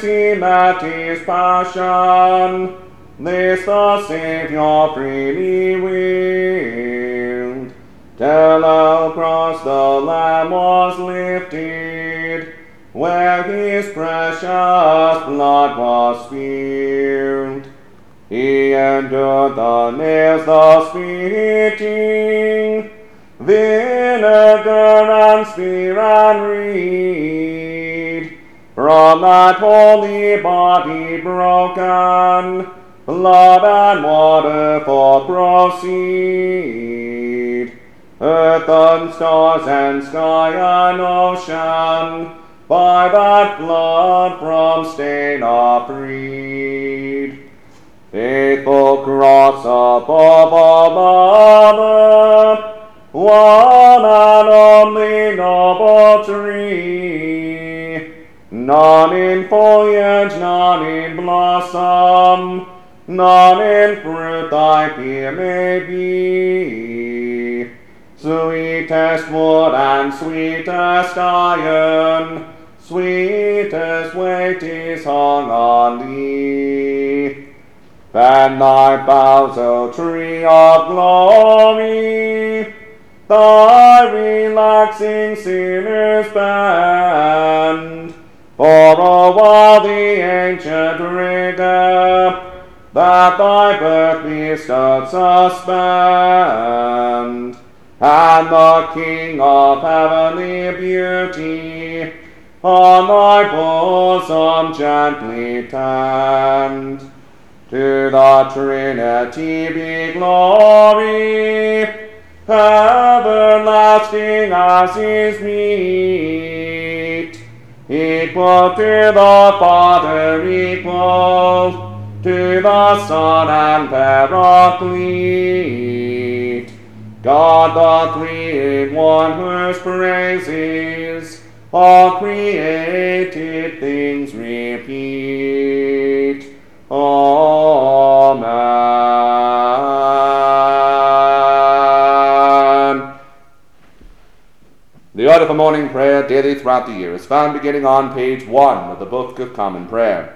this he his passion, this the Saviour freely willed. Till across the Lamb was lifted, where his precious blood was spilled. He endured the nails, the spitting, vinegar and spear and reed. From that and sky and bestowed suspend, and the King of heavenly beauty on thy bosom gently tend. To the Trinity be glory, everlasting as is meet, equal to the Father, equal to the Son and Paraclete. God the Three in One, whose praises all created things repeat. Amen. The order for morning prayer daily throughout the year is found beginning on page 1 of the Book of Common Prayer.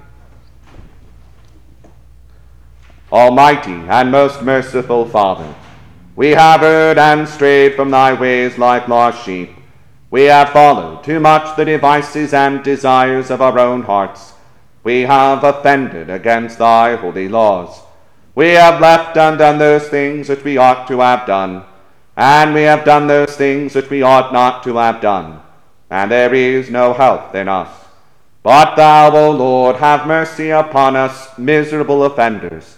Almighty and most merciful Father, we have erred and strayed from thy ways like lost sheep. We have followed too much the devices and desires of our own hearts. We have offended against thy holy laws. We have left undone those things which we ought to have done, and we have done those things which we ought not to have done, and there is no health in us. But thou, O Lord, have mercy upon us, miserable offenders.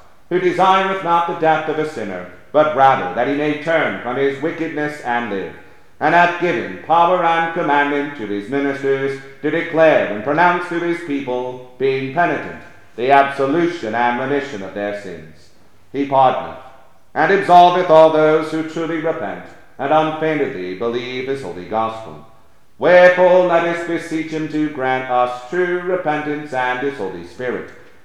who desireth not the death of a sinner, but rather that he may turn from his wickedness and live, and hath given power and commandment to his ministers to declare and pronounce to his people, being penitent, the absolution and remission of their sins. He pardoneth and absolveth all those who truly repent and unfeignedly believe his holy gospel. Wherefore let us beseech him to grant us true repentance and his Holy Spirit,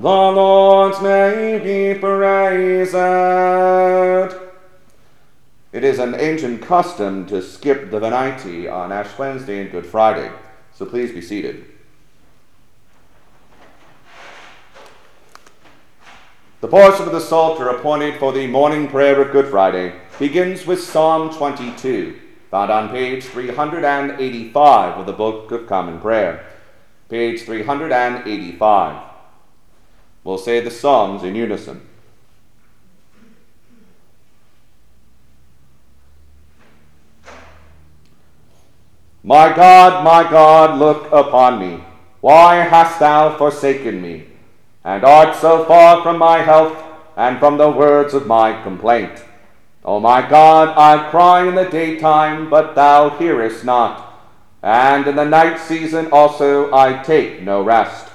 The Lord's may be praised. It is an ancient custom to skip the Venite on Ash Wednesday and Good Friday, so please be seated. The portion of the Psalter appointed for the morning prayer of Good Friday begins with Psalm 22, found on page 385 of the Book of Common Prayer. Page 385. We'll say the Psalms in unison. My God, my God, look upon me. Why hast thou forsaken me? And art so far from my health and from the words of my complaint. O my God, I cry in the daytime, but thou hearest not. And in the night season also I take no rest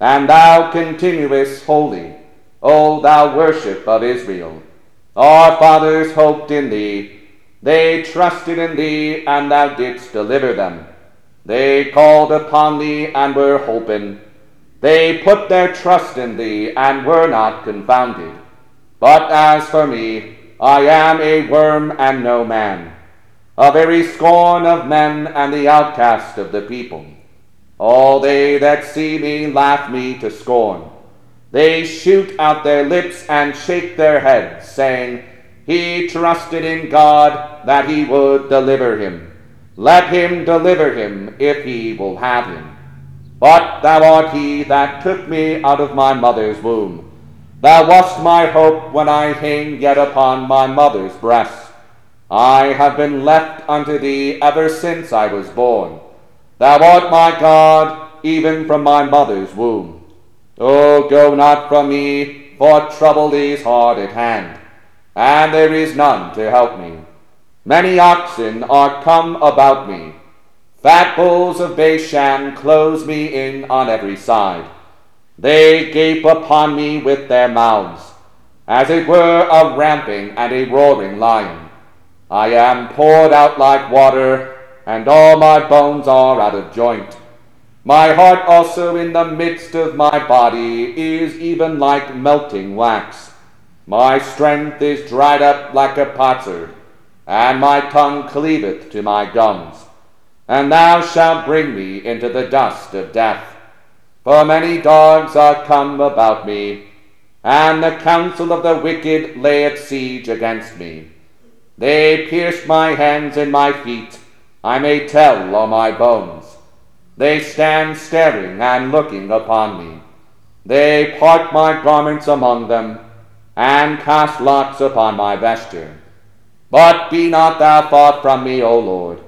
and thou continuest holy, O thou worship of Israel. Our fathers hoped in thee, they trusted in thee, and thou didst deliver them. They called upon thee and were holpen. They put their trust in thee and were not confounded. But as for me, I am a worm and no man, a very scorn of men and the outcast of the people. All they that see me laugh me to scorn. They shoot out their lips and shake their heads, saying, He trusted in God that he would deliver him. Let him deliver him if he will have him. But thou art he that took me out of my mother's womb. Thou wast my hope when I hang yet upon my mother's breast. I have been left unto thee ever since I was born. Thou art my God, even from my mother's womb. O go not from me, for trouble is hard at hand, and there is none to help me. Many oxen are come about me. Fat bulls of Bashan close me in on every side. They gape upon me with their mouths, as it were a ramping and a roaring lion. I am poured out like water and all my bones are out of joint. My heart also in the midst of my body is even like melting wax. My strength is dried up like a potsherd, and my tongue cleaveth to my gums. And thou shalt bring me into the dust of death. For many dogs are come about me, and the counsel of the wicked layeth siege against me. They pierced my hands and my feet, I may tell all my bones. They stand staring and looking upon me. They part my garments among them, and cast lots upon my vesture. But be not thou far from me, O Lord.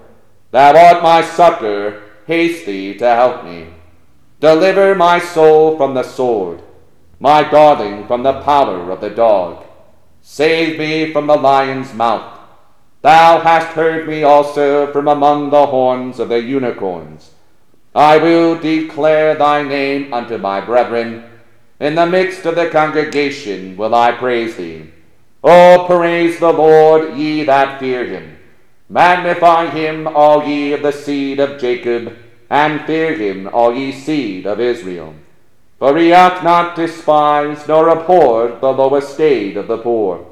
Thou art my succor, haste thee to help me. Deliver my soul from the sword, my darling from the power of the dog. Save me from the lion's mouth. Thou hast heard me also from among the horns of the unicorns. I will declare thy name unto my brethren. In the midst of the congregation will I praise thee. O praise the Lord, ye that fear him. Magnify him, all ye of the seed of Jacob, and fear him, all ye seed of Israel. For he hath not despised nor abhorred the low estate of the poor.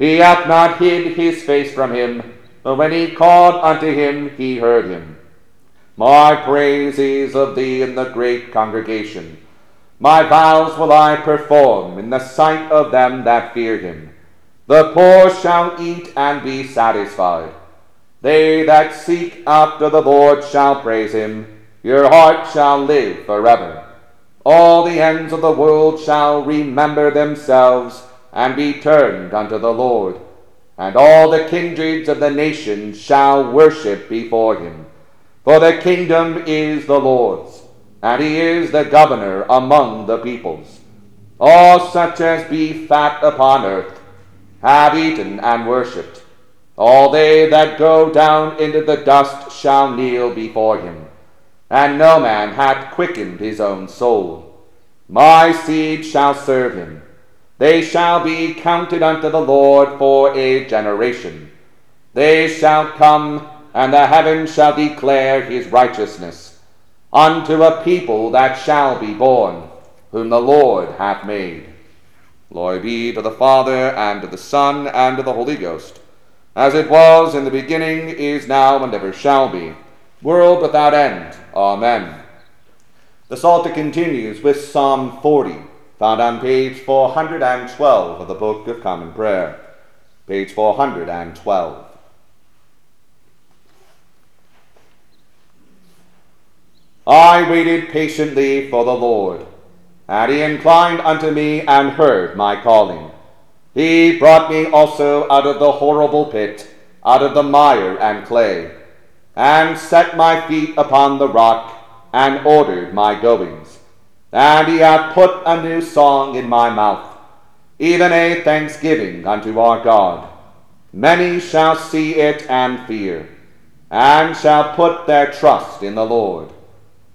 He hath not hid his face from him, but when he called unto him, he heard him. My praise is of thee in the great congregation. My vows will I perform in the sight of them that fear him. The poor shall eat and be satisfied. They that seek after the Lord shall praise him. Your heart shall live forever. All the ends of the world shall remember themselves and be turned unto the Lord. And all the kindreds of the nations shall worship before him. For the kingdom is the Lord's, and he is the governor among the peoples. All such as be fat upon earth have eaten and worshipped. All they that go down into the dust shall kneel before him, and no man hath quickened his own soul. My seed shall serve him. They shall be counted unto the Lord for a generation. They shall come and the heavens shall declare his righteousness unto a people that shall be born, whom the Lord hath made. Glory be to the Father, and to the Son, and to the Holy Ghost, as it was in the beginning, is now, and ever shall be, world without end. Amen. The Psalter continues with Psalm 40, found on page 412 of the Book of Common Prayer. Page 412. I waited patiently for the Lord, and he inclined unto me and heard my calling. He brought me also out of the horrible pit, out of the mire and clay, and set my feet upon the rock, and ordered my goings. And he hath put a new song in my mouth, even a thanksgiving unto our God. Many shall see it and fear, and shall put their trust in the Lord.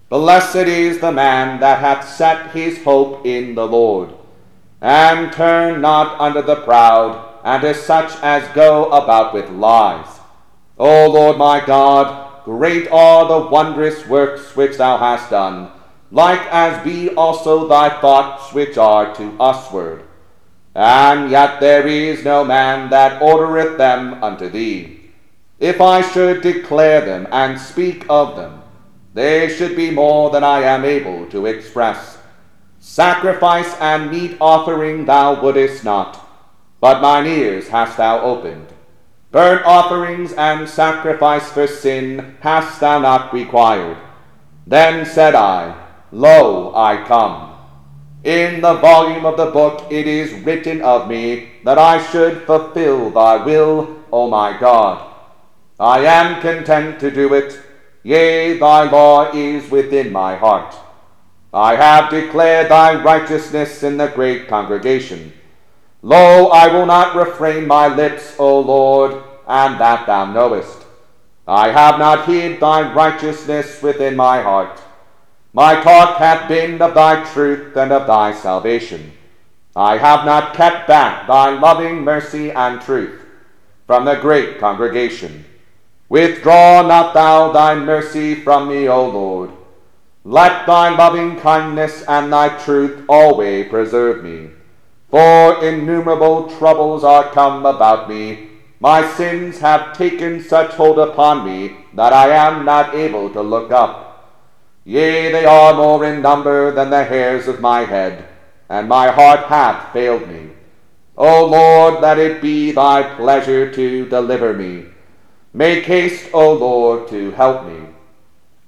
Blessed is the man that hath set his hope in the Lord, and turn not unto the proud, and to such as go about with lies. O Lord my God, great are the wondrous works which thou hast done, like as be also thy thoughts which are to usward. And yet there is no man that ordereth them unto thee. If I should declare them and speak of them, they should be more than I am able to express. Sacrifice and meat offering thou wouldest not, but mine ears hast thou opened. Burnt offerings and sacrifice for sin hast thou not required. Then said I, Lo, I come. In the volume of the book it is written of me that I should fulfill thy will, O my God. I am content to do it Yea, thy law is within my heart. I have declared thy righteousness in the great congregation. Lo, I will not refrain my lips, O Lord, and that thou knowest. I have not hid thy righteousness within my heart. My talk hath been of thy truth and of thy salvation. I have not kept back thy loving mercy and truth from the great congregation. Withdraw not thou thy mercy from me, O Lord. Let thy loving kindness and thy truth always preserve me. For innumerable troubles are come about me. My sins have taken such hold upon me that I am not able to look up. Yea, they are more in number than the hairs of my head, and my heart hath failed me. O Lord, let it be thy pleasure to deliver me. Make haste, O Lord, to help me.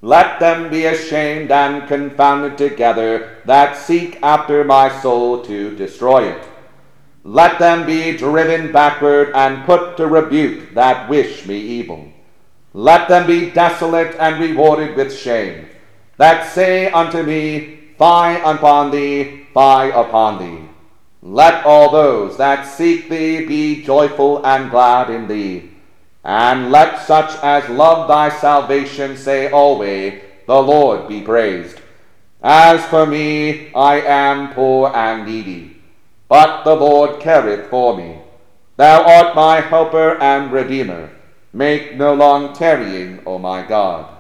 Let them be ashamed and confounded together that seek after my soul to destroy it. Let them be driven backward and put to rebuke that wish me evil. Let them be desolate and rewarded with shame, that say unto me, Fie upon thee, fie upon thee. Let all those that seek thee be joyful and glad in thee. And let such as love thy salvation say always, The Lord be praised. As for me, I am poor and needy, but the Lord careth for me. Thou art my helper and redeemer. Make no long tarrying, O my God.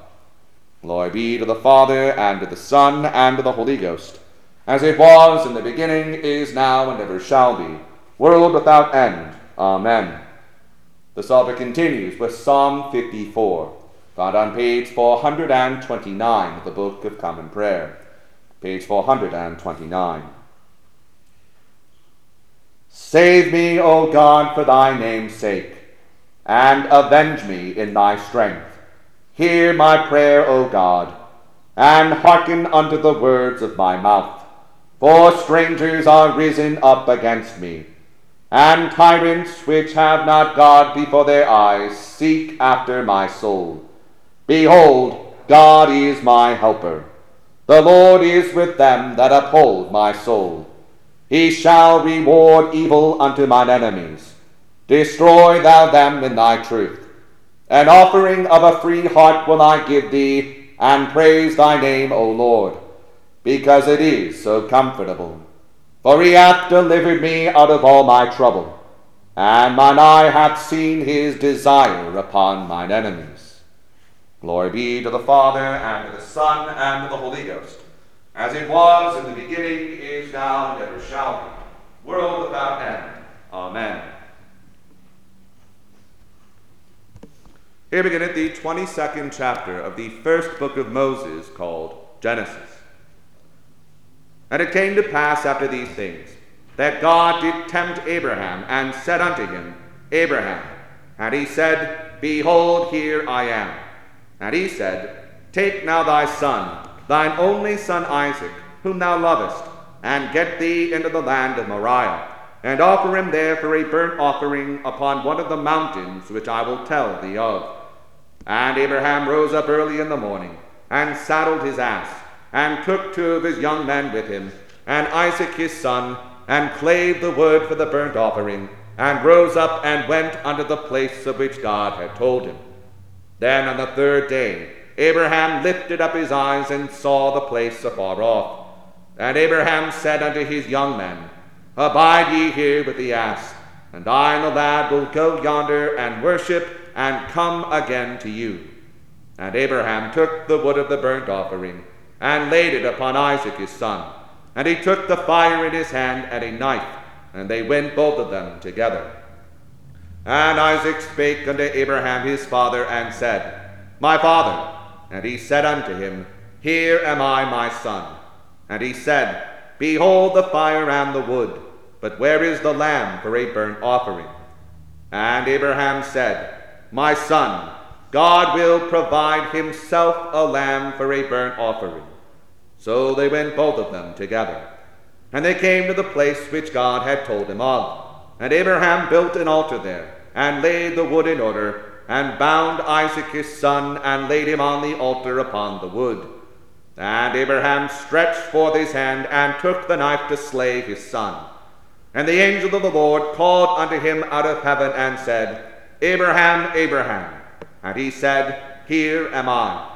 Glory be to the Father, and to the Son, and to the Holy Ghost, as it was in the beginning, is now, and ever shall be, world without end. Amen. The Psalter continues with Psalm 54, found on page 429 of the Book of Common Prayer. Page 429. Save me, O God, for thy name's sake, and avenge me in thy strength. Hear my prayer, O God, and hearken unto the words of my mouth. For strangers are risen up against me, and tyrants which have not God before their eyes seek after my soul. Behold, God is my helper. The Lord is with them that uphold my soul. He shall reward evil unto mine enemies. Destroy thou them in thy truth. An offering of a free heart will I give thee, and praise thy name, O Lord, because it is so comfortable. For he hath delivered me out of all my trouble, and mine eye hath seen his desire upon mine enemies. Glory be to the Father, and to the Son, and to the Holy Ghost, as it was in the beginning, is now, and ever shall be, world without end. Amen. Here beginneth the 22nd chapter of the first book of Moses called Genesis. And it came to pass after these things that God did tempt Abraham and said unto him, Abraham. And he said, Behold, here I am. And he said, Take now thy son, thine only son Isaac, whom thou lovest, and get thee into the land of Moriah, and offer him there for a burnt offering upon one of the mountains which I will tell thee of. And Abraham rose up early in the morning, and saddled his ass, and took two of his young men with him, and Isaac his son, and clave the wood for the burnt offering, and rose up and went unto the place of which God had told him. Then on the third day Abraham lifted up his eyes and saw the place afar off. And Abraham said unto his young men, Abide ye here with the ass, and I and the lad will go yonder and worship and come again to you. And Abraham took the wood of the burnt offering, and laid it upon Isaac his son. And he took the fire in his hand and a knife, and they went both of them together. And Isaac spake unto Abraham his father, and said, My father. And he said unto him, Here am I, my son. And he said, Behold the fire and the wood, but where is the lamb for a burnt offering? And Abraham said, my son, God will provide himself a lamb for a burnt offering. So they went both of them together. And they came to the place which God had told him of. And Abraham built an altar there, and laid the wood in order, and bound Isaac his son, and laid him on the altar upon the wood. And Abraham stretched forth his hand, and took the knife to slay his son. And the angel of the Lord called unto him out of heaven, and said, Abraham, Abraham. And he said, Here am I.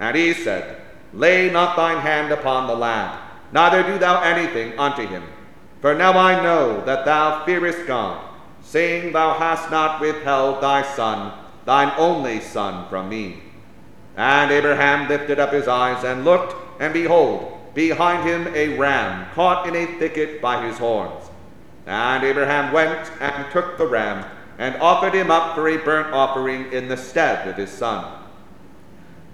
And he said, Lay not thine hand upon the lad, neither do thou anything unto him. For now I know that thou fearest God, seeing thou hast not withheld thy son, thine only son, from me. And Abraham lifted up his eyes and looked, and behold, behind him a ram caught in a thicket by his horns. And Abraham went and took the ram, and offered him up for a burnt offering in the stead of his son.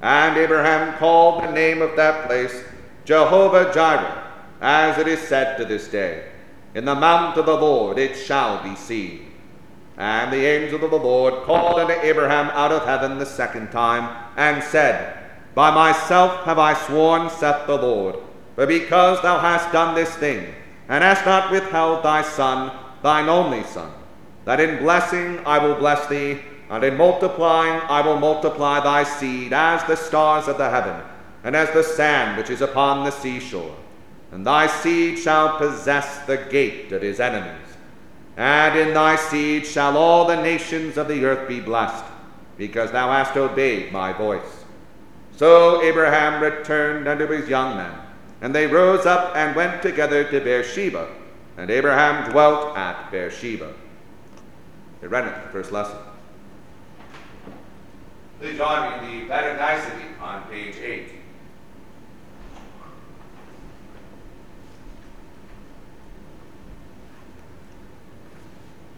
And Abraham called the name of that place Jehovah Jireh, as it is said to this day, In the mount of the Lord it shall be seen. And the angel of the Lord called unto Abraham out of heaven the second time, and said, By myself have I sworn, saith the Lord, for because thou hast done this thing, and hast not withheld thy son, thine only son, that in blessing I will bless thee, and in multiplying I will multiply thy seed as the stars of the heaven, and as the sand which is upon the seashore. And thy seed shall possess the gate of his enemies. And in thy seed shall all the nations of the earth be blessed, because thou hast obeyed my voice. So Abraham returned unto his young men, and they rose up and went together to Beersheba, and Abraham dwelt at Beersheba. We read it the first lesson. Please join me in the Benedicite on page 8.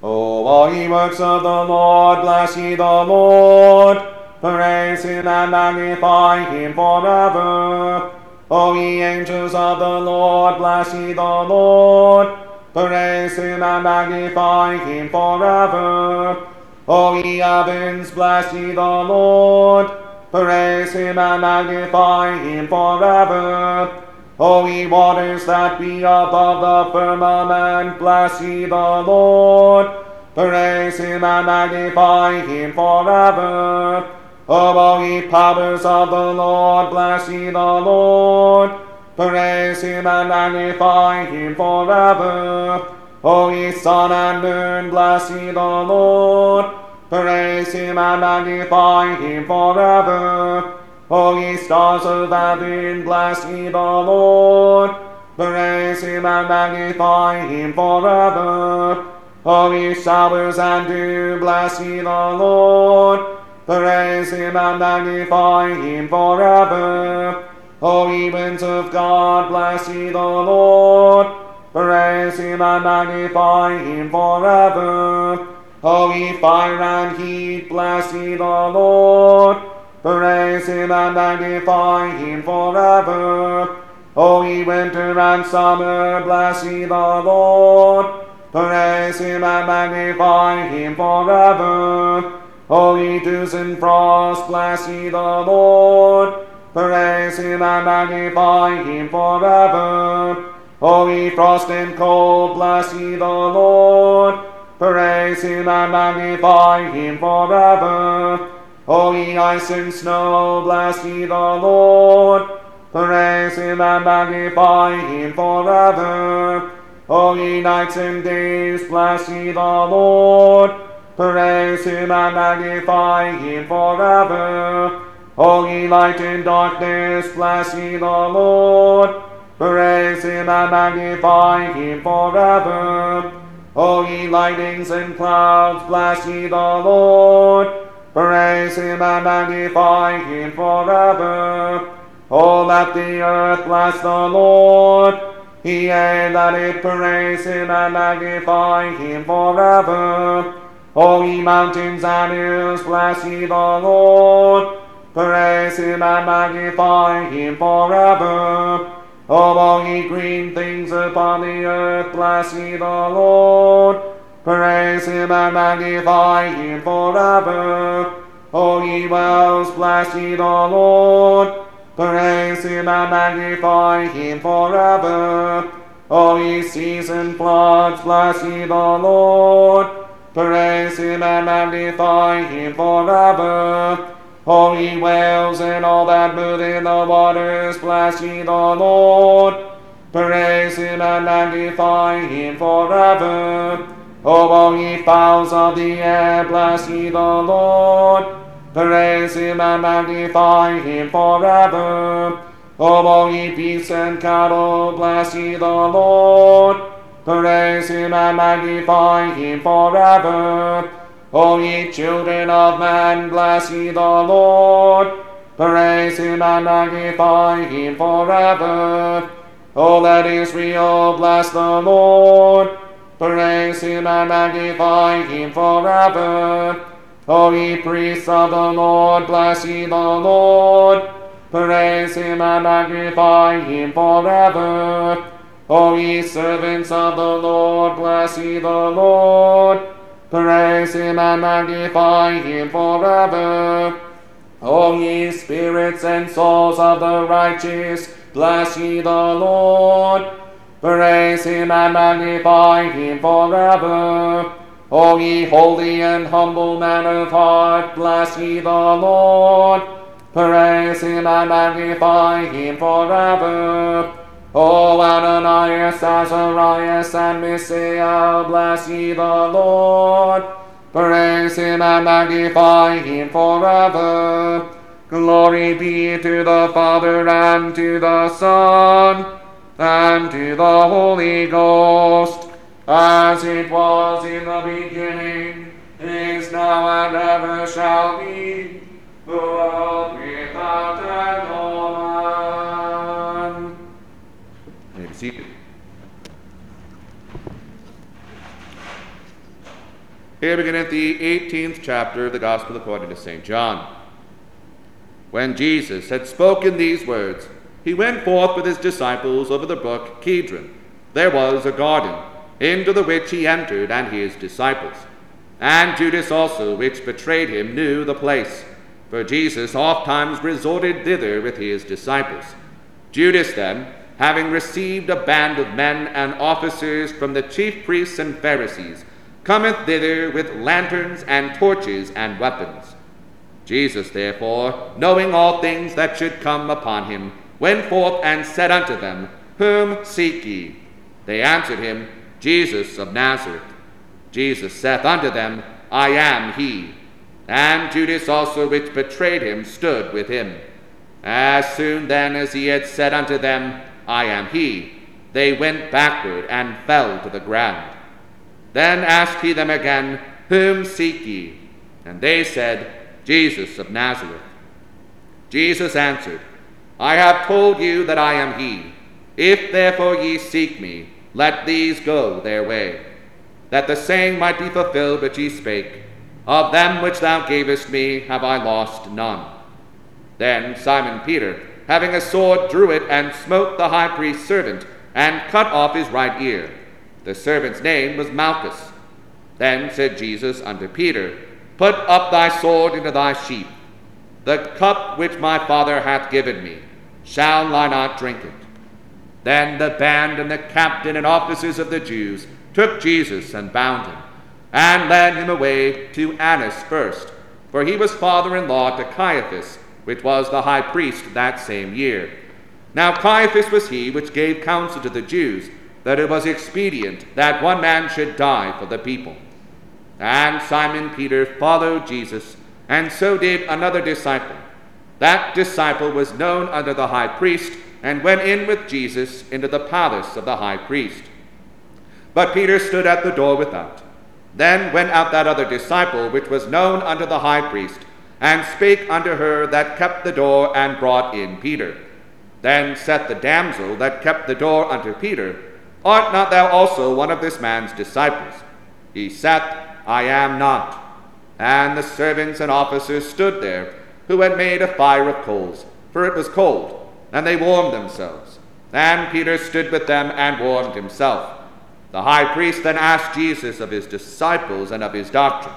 O all ye works of the Lord, bless ye the Lord. Praise him and magnify him forever. O ye angels of the Lord, bless ye the Lord. Praise him and magnify him forever. O ye heavens, bless ye the Lord. Praise him and magnify him forever. O ye waters that be above the firmament, bless ye the Lord. Praise him and magnify him forever. O all ye powers of the Lord, bless ye the Lord. Praise him and magnify him forever. O ye sun and moon, bless ye the Lord. Praise him and magnify him forever. O ye stars of heaven, bless ye the Lord. Praise him and magnify him forever. O ye showers and dew, bless ye the Lord. Praise him and magnify him forever. O ye winds of God, bless ye the Lord. Praise him and magnify him forever. O ye fire and heat, bless ye the Lord. Praise him and magnify him forever. O ye winter and summer, bless ye the Lord. Praise him and magnify him forever. O ye dews and frost, bless ye the Lord. Praise him and magnify him forever. O ye frost and cold, bless ye the Lord. Praise him and magnify him forever. O ye ice and snow, bless ye the Lord. Praise him and magnify him forever. O ye nights and days, bless ye the Lord. Praise him and magnify him forever. O ye light in darkness, bless ye the Lord. Praise him and magnify him forever. O ye lightnings and clouds, bless ye the Lord. Praise him and magnify him forever. Oh, let the earth bless the Lord. Yea, let it praise him and magnify him forever. O ye mountains and hills, bless ye the Lord. Praise him and magnify him forever. All ye green things upon the earth, bless ye the Lord. Praise him and magnify him forever. O ye wells, bless ye the Lord. Praise him and magnify him forever. O ye seas and floods, bless ye the Lord. Praise him and magnify him forever. O ye whales and all that move in the waters, bless ye the Lord. Praise him and magnify him forever. O all ye fowls of the air, bless ye the Lord. Praise him and magnify him forever. O all ye beasts and cattle, bless ye the Lord. Praise him and magnify him forever. O ye children of men, bless ye the Lord. Praise him and magnify him forever. O let Israel bless the Lord. Praise him and magnify him forever. O ye priests of the Lord, bless ye the Lord. Praise him and magnify him forever. O ye servants of the Lord, bless ye the Lord. Praise him and magnify him forever. O ye spirits and souls of the righteous, bless ye the Lord. Praise him and magnify him forever. O ye holy and humble men of heart, bless ye the Lord. Praise him and magnify him forever. O Ananias, Azarias, and Mishael, bless ye the Lord. Praise him and magnify him forever. Glory be to the Father and to the Son and to the Holy Ghost, as it was in the beginning, is now, and ever shall be, world without end. Amen. Seated. Here beginneth the 18th chapter of the Gospel according to St. John. When Jesus had spoken these words, he went forth with his disciples over the brook Kidron. There was a garden, into the which he entered and his disciples. And Judas also, which betrayed him, knew the place, for Jesus oft times resorted thither with his disciples. Judas then, having received a band of men and officers from the chief priests and Pharisees, cometh thither with lanterns and torches and weapons. Jesus, therefore, knowing all things that should come upon him, went forth and said unto them, Whom seek ye? They answered him, Jesus of Nazareth. Jesus saith unto them, I am he. And Judas also, which betrayed him, stood with him. As soon then as he had said unto them, I am he, they went backward and fell to the ground. Then asked he them again, Whom seek ye? And they said, Jesus of Nazareth. Jesus answered, I have told you that I am he. If therefore ye seek me, let these go their way, that the saying might be fulfilled which ye spake, Of them which thou gavest me have I lost none. Then Simon Peter, having a sword, drew it and smote the high priest's servant, and cut off his right ear. The servant's name was Malchus. Then said Jesus unto Peter, Put up thy sword into thy sheath. The cup which my Father hath given me, shall I not drink it? Then the band and the captain and officers of the Jews took Jesus and bound him, and led him away to Annas first, for he was father in law to Caiaphas, which was the high priest that same year. Now Caiaphas was he which gave counsel to the Jews that it was expedient that one man should die for the people. And Simon Peter followed Jesus, and so did another disciple. That disciple was known unto the high priest, and went in with Jesus into the palace of the high priest. But Peter stood at the door without. Then went out that other disciple, which was known unto the high priest, and spake unto her that kept the door, and brought in Peter. Then said the damsel that kept the door unto Peter, Art not thou also one of this man's disciples? He saith, I am not. And the servants and officers stood there, who had made a fire of coals, for it was cold, and they warmed themselves. And Peter stood with them and warmed himself. The high priest then asked Jesus of his disciples and of his doctrine.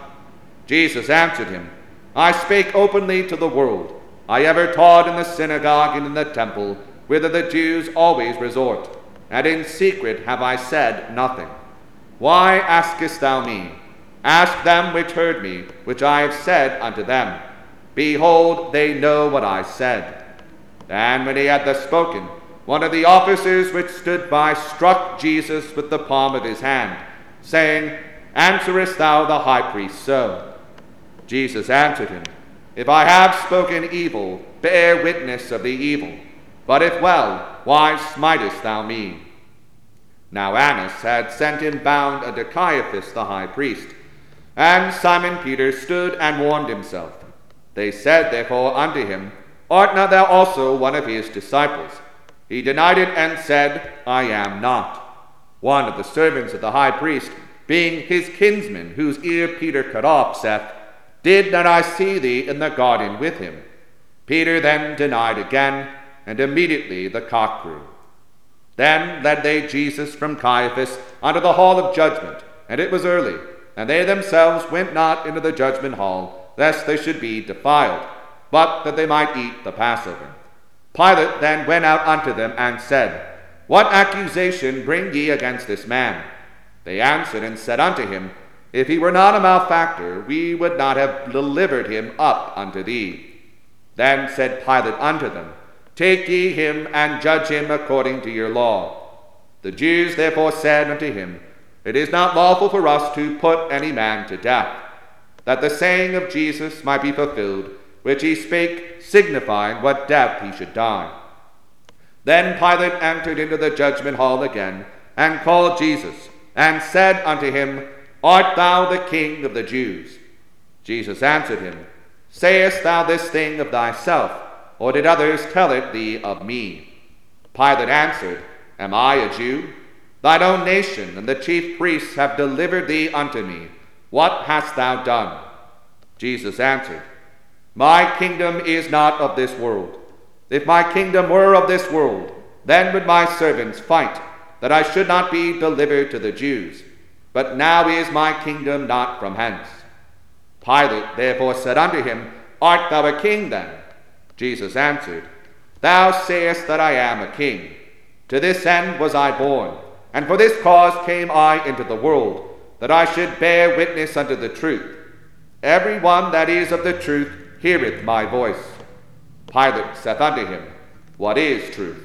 Jesus answered him, I spake openly to the world. I ever taught in the synagogue and in the temple, whither the Jews always resort, and in secret have I said nothing. Why askest thou me? Ask them which heard me, which I have said unto them. Behold, they know what I said. And when he had thus spoken, one of the officers which stood by struck Jesus with the palm of his hand, saying, Answerest thou the high priest so? Jesus answered him, If I have spoken evil, bear witness of the evil. But if well, why smitest thou me? Now Annas had sent him bound unto Caiaphas the high priest. And Simon Peter stood and warmed himself. They said therefore unto him, Art not thou also one of his disciples? He denied it and said, I am not. One of the servants of the high priest, being his kinsman, whose ear Peter cut off, saith, Did not I see thee in the garden with him? Peter then denied again, and immediately the cock crew. Then led they Jesus from Caiaphas unto the hall of judgment, and it was early, and they themselves went not into the judgment hall, lest they should be defiled, but that they might eat the Passover. Pilate then went out unto them and said, What accusation bring ye against this man? They answered and said unto him, If he were not a malefactor, we would not have delivered him up unto thee. Then said Pilate unto them, Take ye him and judge him according to your law. The Jews therefore said unto him, It is not lawful for us to put any man to death, that the saying of Jesus might be fulfilled, which he spake, signifying what death he should die. Then Pilate entered into the judgment hall again, and called Jesus, and said unto him, Art thou the king of the Jews? Jesus answered him, Sayest thou this thing of thyself? or did others tell it thee of me? Pilate answered, Am I a Jew? Thine own nation and the chief priests have delivered thee unto me. What hast thou done? Jesus answered, My kingdom is not of this world. If my kingdom were of this world, then would my servants fight, that I should not be delivered to the Jews. But now is my kingdom not from hence. Pilate therefore said unto him, Art thou a king then? Jesus answered, Thou sayest that I am a king. To this end was I born, and for this cause came I into the world, that I should bear witness unto the truth. Every one that is of the truth heareth my voice. Pilate saith unto him, What is truth?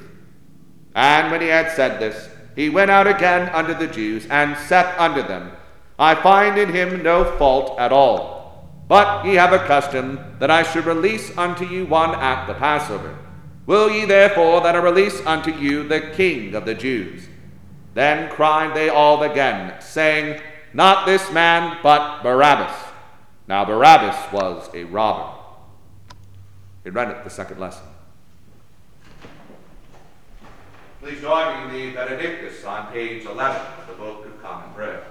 And when he had said this, he went out again unto the Jews, and saith unto them, I find in him no fault at all. But ye have a custom that I should release unto you one at the Passover. Will ye therefore that I release unto you the King of the Jews? Then cried they all again, saying, Not this man, but Barabbas. Now Barabbas was a robber. He read it the second lesson. Please join me in the Benedictus on page 11 of the Book of Common Prayer.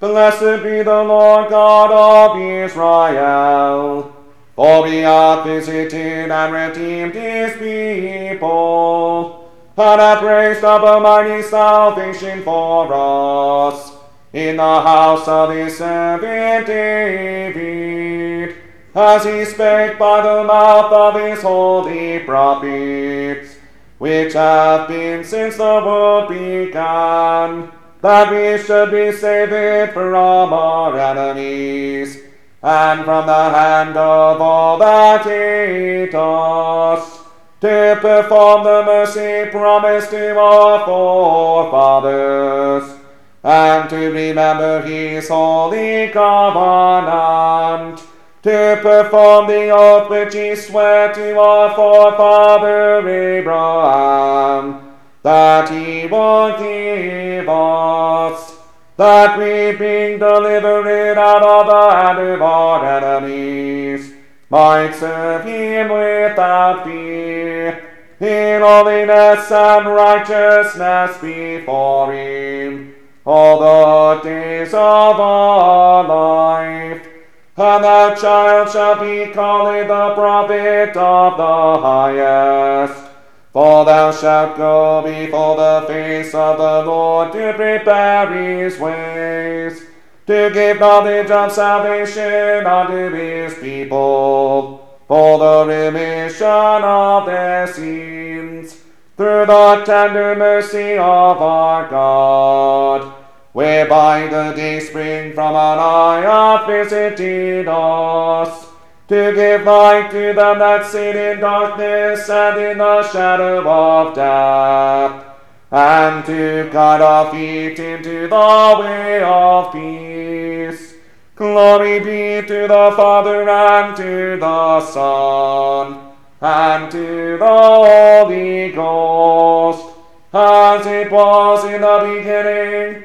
Blessed be the Lord God of Israel, for he hath visited and redeemed his people, and hath raised up a mighty salvation for us in the house of his servant David, as he spake by the mouth of his holy prophets, which have been since the world began that we should be saved from our enemies, and from the hand of all that hate us, to perform the mercy promised to our forefathers, and to remember his holy covenant, to perform the oath which he sware to our forefather Abraham that he would give us, that we being delivered out of the hand of our enemies, might serve him without fear, in holiness and righteousness before him, all the days of our life. And that child shall be called the prophet of the highest. For thou shalt go before the face of the Lord to prepare his ways, to give knowledge of salvation unto his people, for the remission of their sins, through the tender mercy of our God, whereby the day spring from on high hath visited us to give light to them that sit in darkness and in the shadow of death, and to guide our feet into the way of peace. Glory be to the Father and to the Son and to the Holy Ghost, as it was in the beginning,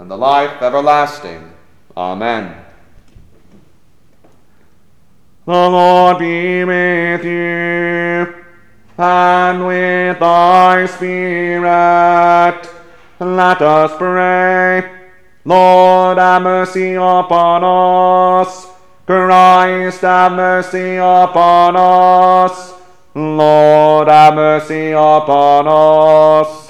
and the life everlasting. Amen. The Lord be with you and with thy spirit. Let us pray. Lord, have mercy upon us. Christ, have mercy upon us. Lord, have mercy upon us.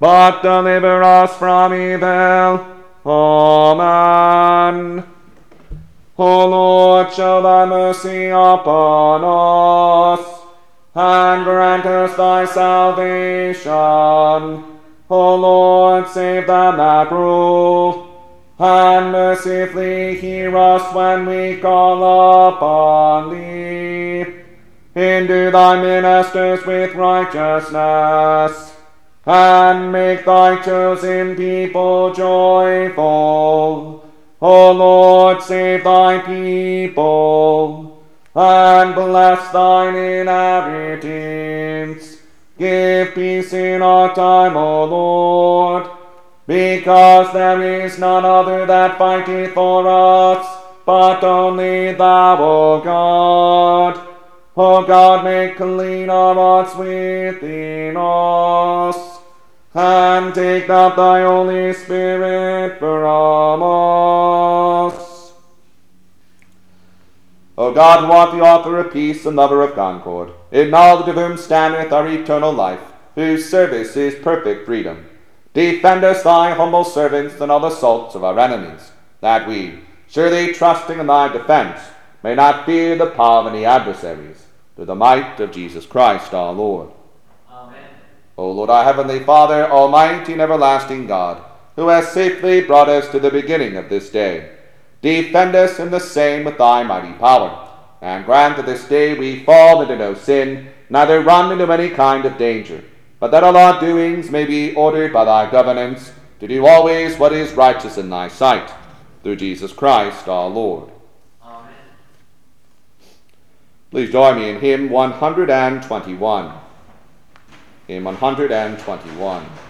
but deliver us from evil. Amen. O Lord, show thy mercy upon us and grant us thy salvation. O Lord, save them that rule, and mercifully hear us when we call upon thee. Endue thy ministers with righteousness, and make thy chosen people joyful. O Lord, save thy people and bless thine inhabitants. Give peace in our time, O Lord, because there is none other that fighteth for us, but only thou, O God. O God, make clean our hearts within us, and take not thy Holy Spirit from us. O God, who art the author of peace and lover of concord, in knowledge of whom standeth our eternal life, whose service is perfect freedom, defend us, thy humble servants, from all assaults of our enemies, that we, surely trusting in thy defence, may not fear the power of any adversaries, through the might of Jesus Christ our Lord. O Lord, our heavenly Father, almighty and everlasting God, who has safely brought us to the beginning of this day, Defend us in the same with thy mighty power, and grant that this day we fall into no sin, neither run into any kind of danger, but that all our doings may be ordered by thy governance, to do always what is righteous in thy sight, through Jesus Christ our Lord. Amen. Please join me in hymn 121. Hymn 121.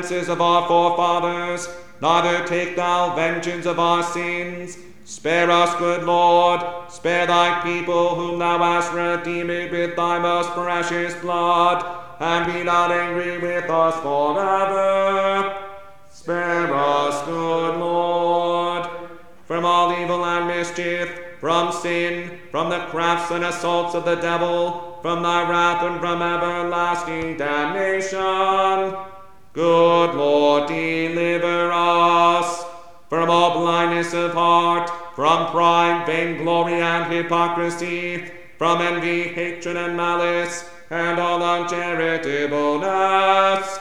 of our forefathers, neither take thou vengeance of our sins. Spare us, good Lord, spare thy people, whom thou hast redeemed with thy most precious blood, and be not angry with us forever. Spare us, good Lord, from all evil and mischief, from sin, from the crafts and assaults of the devil, from thy wrath and from everlasting damnation. Good Lord, deliver us from all blindness of heart, from pride, vainglory, and hypocrisy, from envy, hatred, and malice, and all uncharitableness.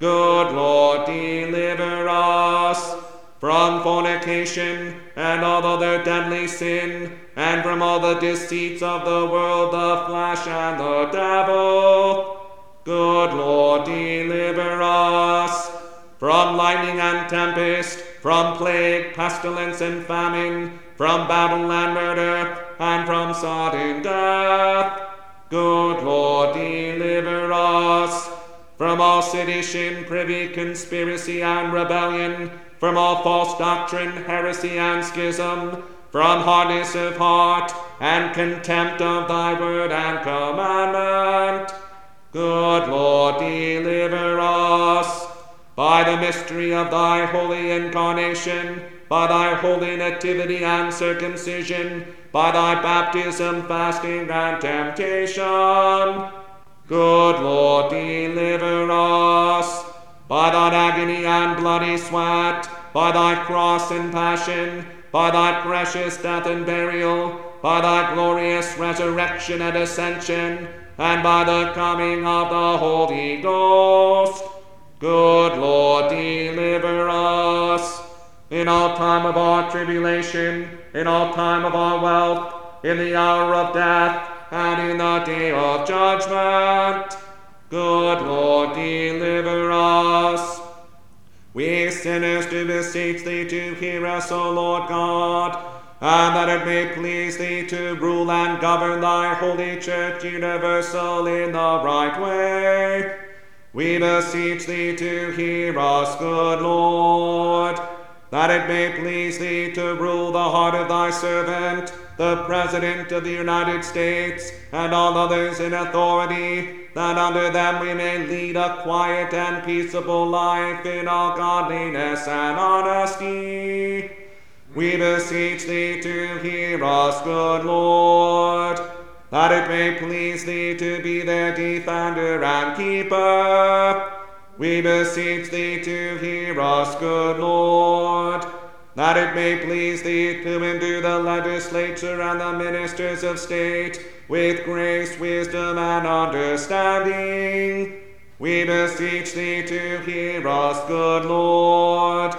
Good Lord, deliver us from fornication and all other deadly sin, and from all the deceits of the world, the flesh, and the devil. Good Lord, deliver us from lightning and tempest, from plague, pestilence, and famine, from battle and murder, and from sudden death. Good Lord, deliver us from all sedition, privy, conspiracy, and rebellion, from all false doctrine, heresy, and schism, from hardness of heart, and contempt of thy word and commandment. Good Lord, deliver us by the mystery of thy holy incarnation, by thy holy nativity and circumcision, by thy baptism, fasting, and temptation. Good Lord, deliver us by thine agony and bloody sweat, by thy cross and passion, by thy precious death and burial, by thy glorious resurrection and ascension, and by the coming of the Holy Ghost. Good Lord, deliver us in all time of our tribulation, in all time of our wealth, in the hour of death, and in the day of judgment. Good Lord, deliver us. We sinners do beseech thee to hear us, O Lord God, and that it may please thee to rule and govern thy holy church universal in the right way. We beseech thee to hear us, good Lord, that it may please thee to rule the heart of thy servant, the President of the United States, and all others in authority, that under them we may lead a quiet and peaceable life in all godliness and honesty. We beseech thee to hear us, good Lord, that it may please thee to be their defender and keeper. We beseech thee to hear us, good Lord, that it may please thee to endue the legislature and the ministers of state with grace, wisdom, and understanding. We beseech thee to hear us, good Lord,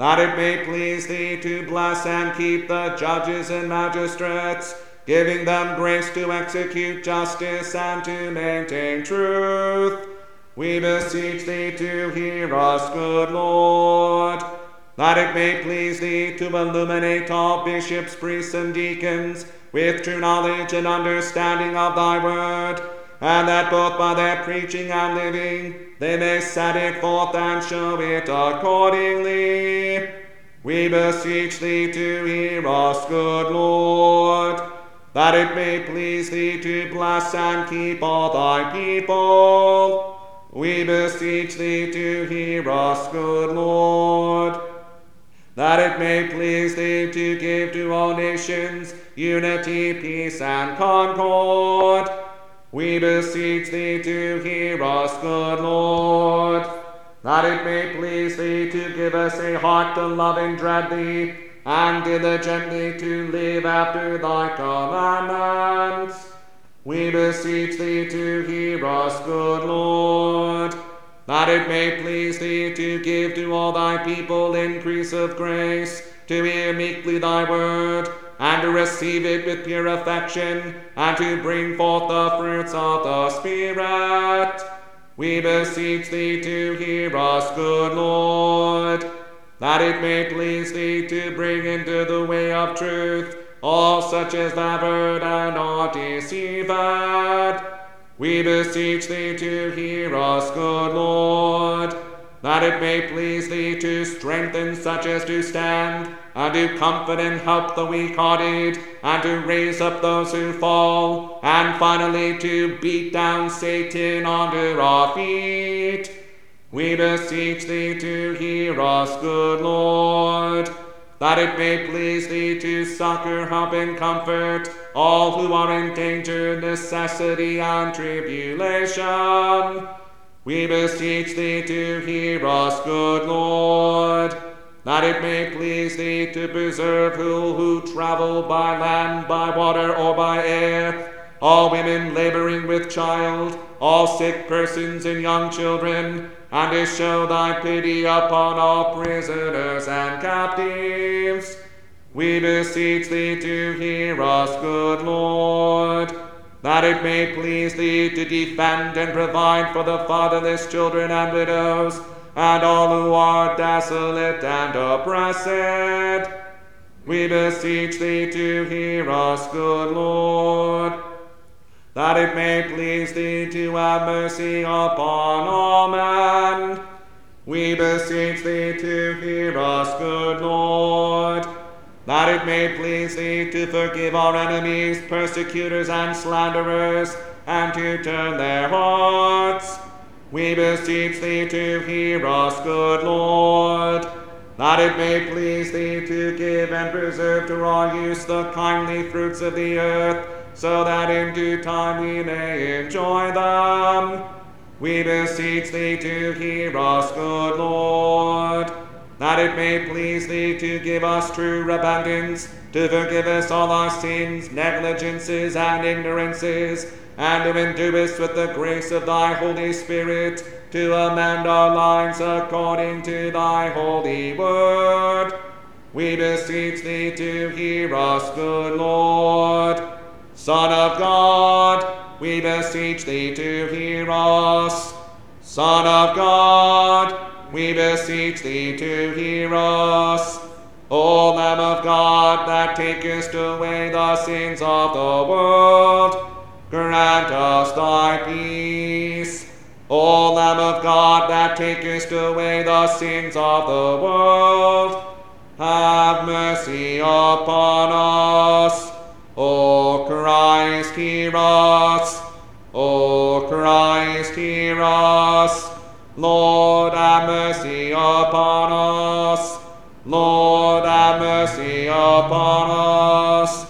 that it may please thee to bless and keep the judges and magistrates, giving them grace to execute justice and to maintain truth. We beseech thee to hear us, good Lord, that it may please thee to illuminate all bishops, priests, and deacons with true knowledge and understanding of thy word, and that both by their preaching and living they may set it forth and show it accordingly. We beseech thee to hear us, good Lord, that it may please thee to bless and keep all thy people. We beseech thee to hear us, good Lord, that it may please thee to give to all nations unity, peace, and concord. We beseech thee to hear us, good Lord, that it may please thee to give us a heart to love and dread thee, and diligently to live after thy commandments. We beseech thee to hear us, good Lord, that it may please thee to give to all thy people increase of grace, to hear meekly thy word, and to receive it with pure affection, and to bring forth the fruits of the Spirit. We beseech thee to hear us, good Lord, that it may please thee to bring into the way of truth all such as have heard and are deceived. We beseech thee to hear us, good Lord, that it may please thee to strengthen such as to stand, and to comfort and help the weak hearted, and to raise up those who fall, and finally to beat down Satan under our feet. We beseech thee to hear us, good Lord, that it may please thee to succor, help, and comfort all who are in danger, necessity, and tribulation. We beseech thee to hear us, good Lord, that it may please thee to preserve who who travel by land, by water, or by air, all women laboring with child, all sick persons and young children, and to show thy pity upon all prisoners and captives. We beseech thee to hear us, good Lord, that it may please thee to defend and provide for the fatherless children and widows, and all who are desolate and oppressed. We beseech thee to hear us, good Lord, that it may please thee to have mercy upon all men. We beseech thee to hear us, good Lord, that it may please thee to forgive our enemies, persecutors, and slanderers, and to turn their hearts. We beseech thee to hear us, good Lord, that it may please thee to give and preserve to our use the kindly fruits of the earth, so that in due time we may enjoy them. We beseech thee to hear us, good Lord, that it may please thee to give us true repentance, to forgive us all our sins, negligences, and ignorances, and to endue us with the grace of thy Holy Spirit, to amend our lives according to thy holy word. We beseech thee to hear us, good Lord. Son of God, we beseech thee to hear us. Son of God, we beseech thee to hear us. O Lamb of God, that takest away the sins of the world, grant us thy peace. O Lamb of God, that takest away the sins of the world, have mercy upon us. O Christ, hear us. O Christ, hear us. Lord, have mercy upon us. Lord, have mercy upon us.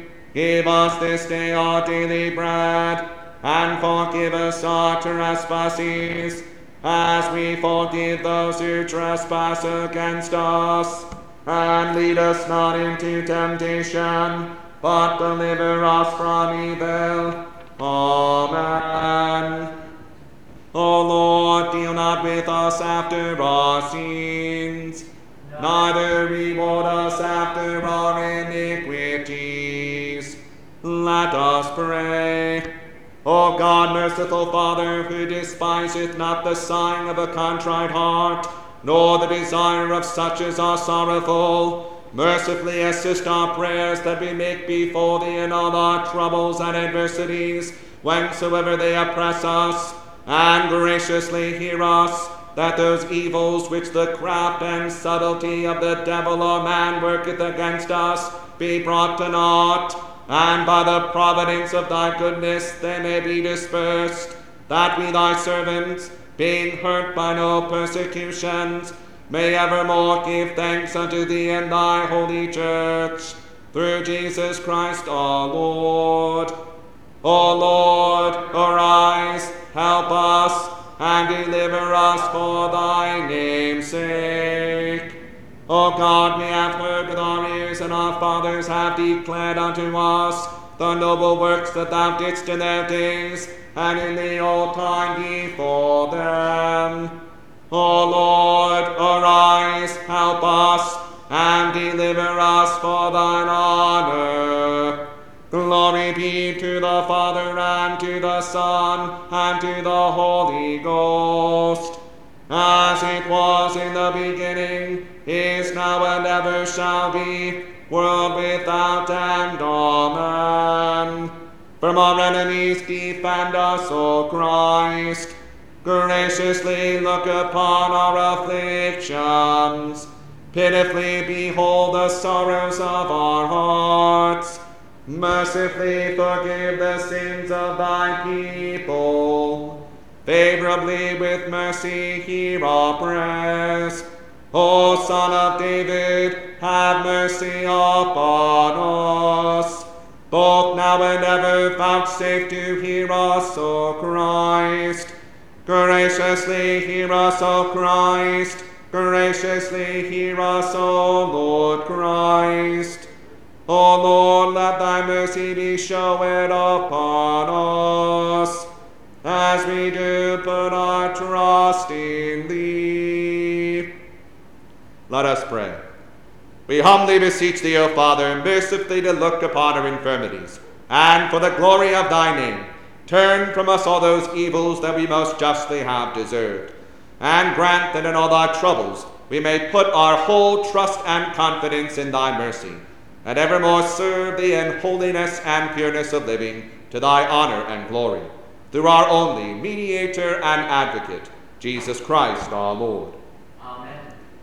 Give us this day our daily bread, and forgive us our trespasses, as we forgive those who trespass against us. And lead us not into temptation, but deliver us from evil. Amen. O Lord, deal not with us after our sins, neither reward us after our iniquities. Let us pray. O God, merciful Father, who despiseth not the sighing of a contrite heart, nor the desire of such as are sorrowful, mercifully assist our prayers that we make before thee in all our troubles and adversities, whensoever they oppress us, and graciously hear us, that those evils which the craft and subtlety of the devil or man worketh against us be brought to naught, and by the providence of thy goodness they may be dispersed, that we thy servants, being hurt by no persecutions, may evermore give thanks unto thee and thy holy church, through Jesus Christ our Lord. O Lord, arise, help us, and deliver us for thy name's sake. O God, we have heard with our ears, and our fathers have declared unto us the noble works that thou didst in their days, and in the old time before them. O Lord, arise, help us, and deliver us for thine honor. Glory be to the Father, and to the Son, and to the Holy Ghost, as it was in the beginning, is now, and ever shall be, world without end. Amen. From our enemies defend us, O Christ. Graciously look upon our afflictions. Pitifully behold the sorrows of our hearts. Mercifully forgive the sins of thy people. Favorably with mercy hear our prayers. O Son of David, have mercy upon us. both now and ever vouchsafe to hear us, O Christ. Graciously hear us, O Christ. Graciously hear us, O Lord Christ. O Lord, let thy mercy be showered upon us, as we do put our trust in thee. Let us pray. We humbly beseech thee, O Father, mercifully to look upon our infirmities, and for the glory of thy name, turn from us all those evils that we most justly have deserved, and grant that in all our troubles we may put our whole trust and confidence in thy mercy, and evermore serve thee in holiness and pureness of living, to thy honor and glory, through our only mediator and advocate, Jesus Christ our Lord.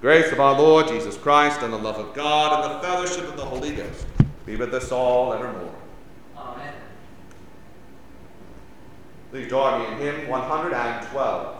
grace of our Lord Jesus Christ and the love of God and the fellowship of the Holy Ghost be with us all evermore. Amen. Please join me in hymn 112.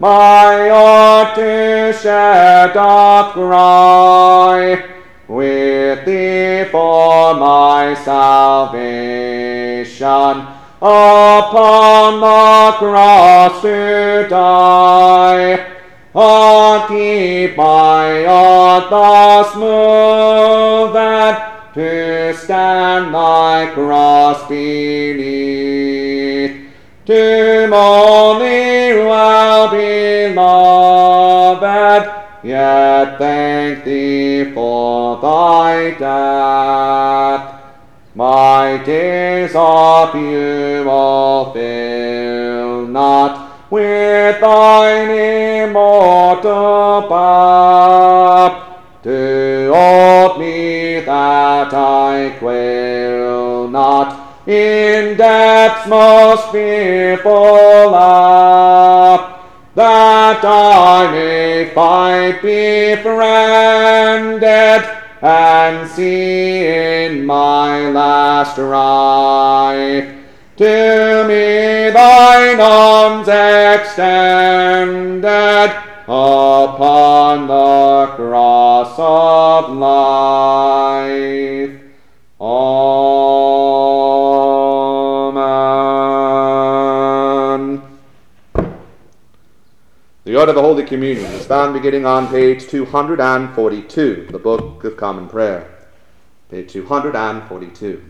My heart to shed doth cry. With thee for my salvation, rife to me thine arms extended upon the cross of life. Amen. The order of the Holy Communion is found beginning on page 242, the Book of Common Prayer. page 242.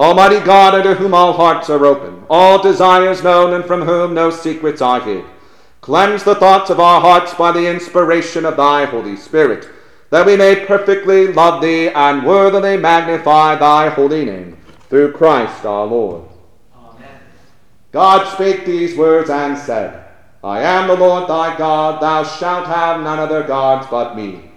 Almighty God, unto whom all hearts are open, all desires known, and from whom no secrets are hid, cleanse the thoughts of our hearts by the inspiration of thy Holy Spirit, that we may perfectly love thee and worthily magnify thy holy name, through Christ our Lord. Amen. God spake these words and said, I am the Lord thy God, thou shalt have none other gods but me.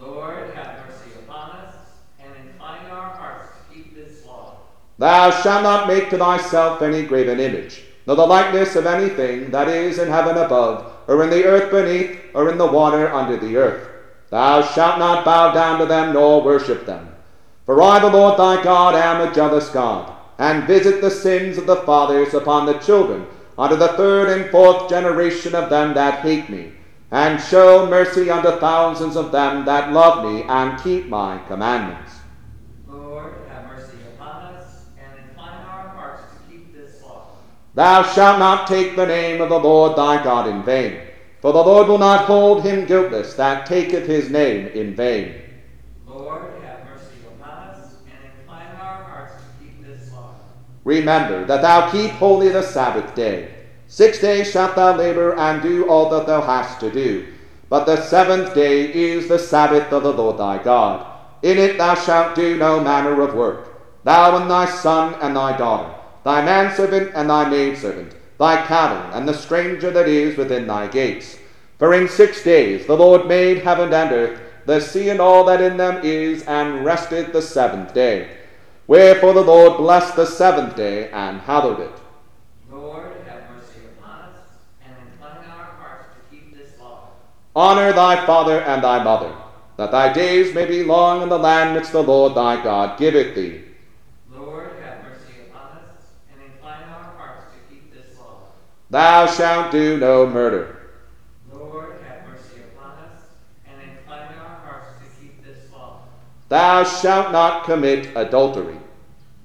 Lord, have mercy upon us, and incline our hearts to keep this law. Thou shalt not make to thyself any graven image, nor the likeness of anything that is in heaven above, or in the earth beneath, or in the water under the earth. Thou shalt not bow down to them, nor worship them. For I, the Lord thy God, am a jealous God, and visit the sins of the fathers upon the children, unto the third and fourth generation of them that hate me, and show mercy unto thousands of them that love me and keep my commandments. Lord, have mercy upon us, and incline our hearts to keep this law. Thou shalt not take the name of the Lord thy God in vain, for the Lord will not hold him guiltless that taketh his name in vain. Lord, have mercy upon us, and incline our hearts to keep this law. Remember that thou keep holy the Sabbath day. Six days shalt thou labor and do all that thou hast to do. But the seventh day is the Sabbath of the Lord thy God. In it thou shalt do no manner of work, thou and thy son and thy daughter, thy manservant and thy maidservant, thy cattle and the stranger that is within thy gates. For in six days the Lord made heaven and earth, the sea and all that in them is, and rested the seventh day. Wherefore the Lord blessed the seventh day and hallowed it. Lord, have mercy upon us, and incline our hearts to keep this law. Honor thy father and thy mother, that thy days may be long in the land which the Lord thy God giveth thee. Lord, have mercy upon us, and incline our hearts to keep this law. Thou shalt do no murder. Lord, have mercy upon us, and incline our hearts to keep this law. Thou shalt not commit adultery.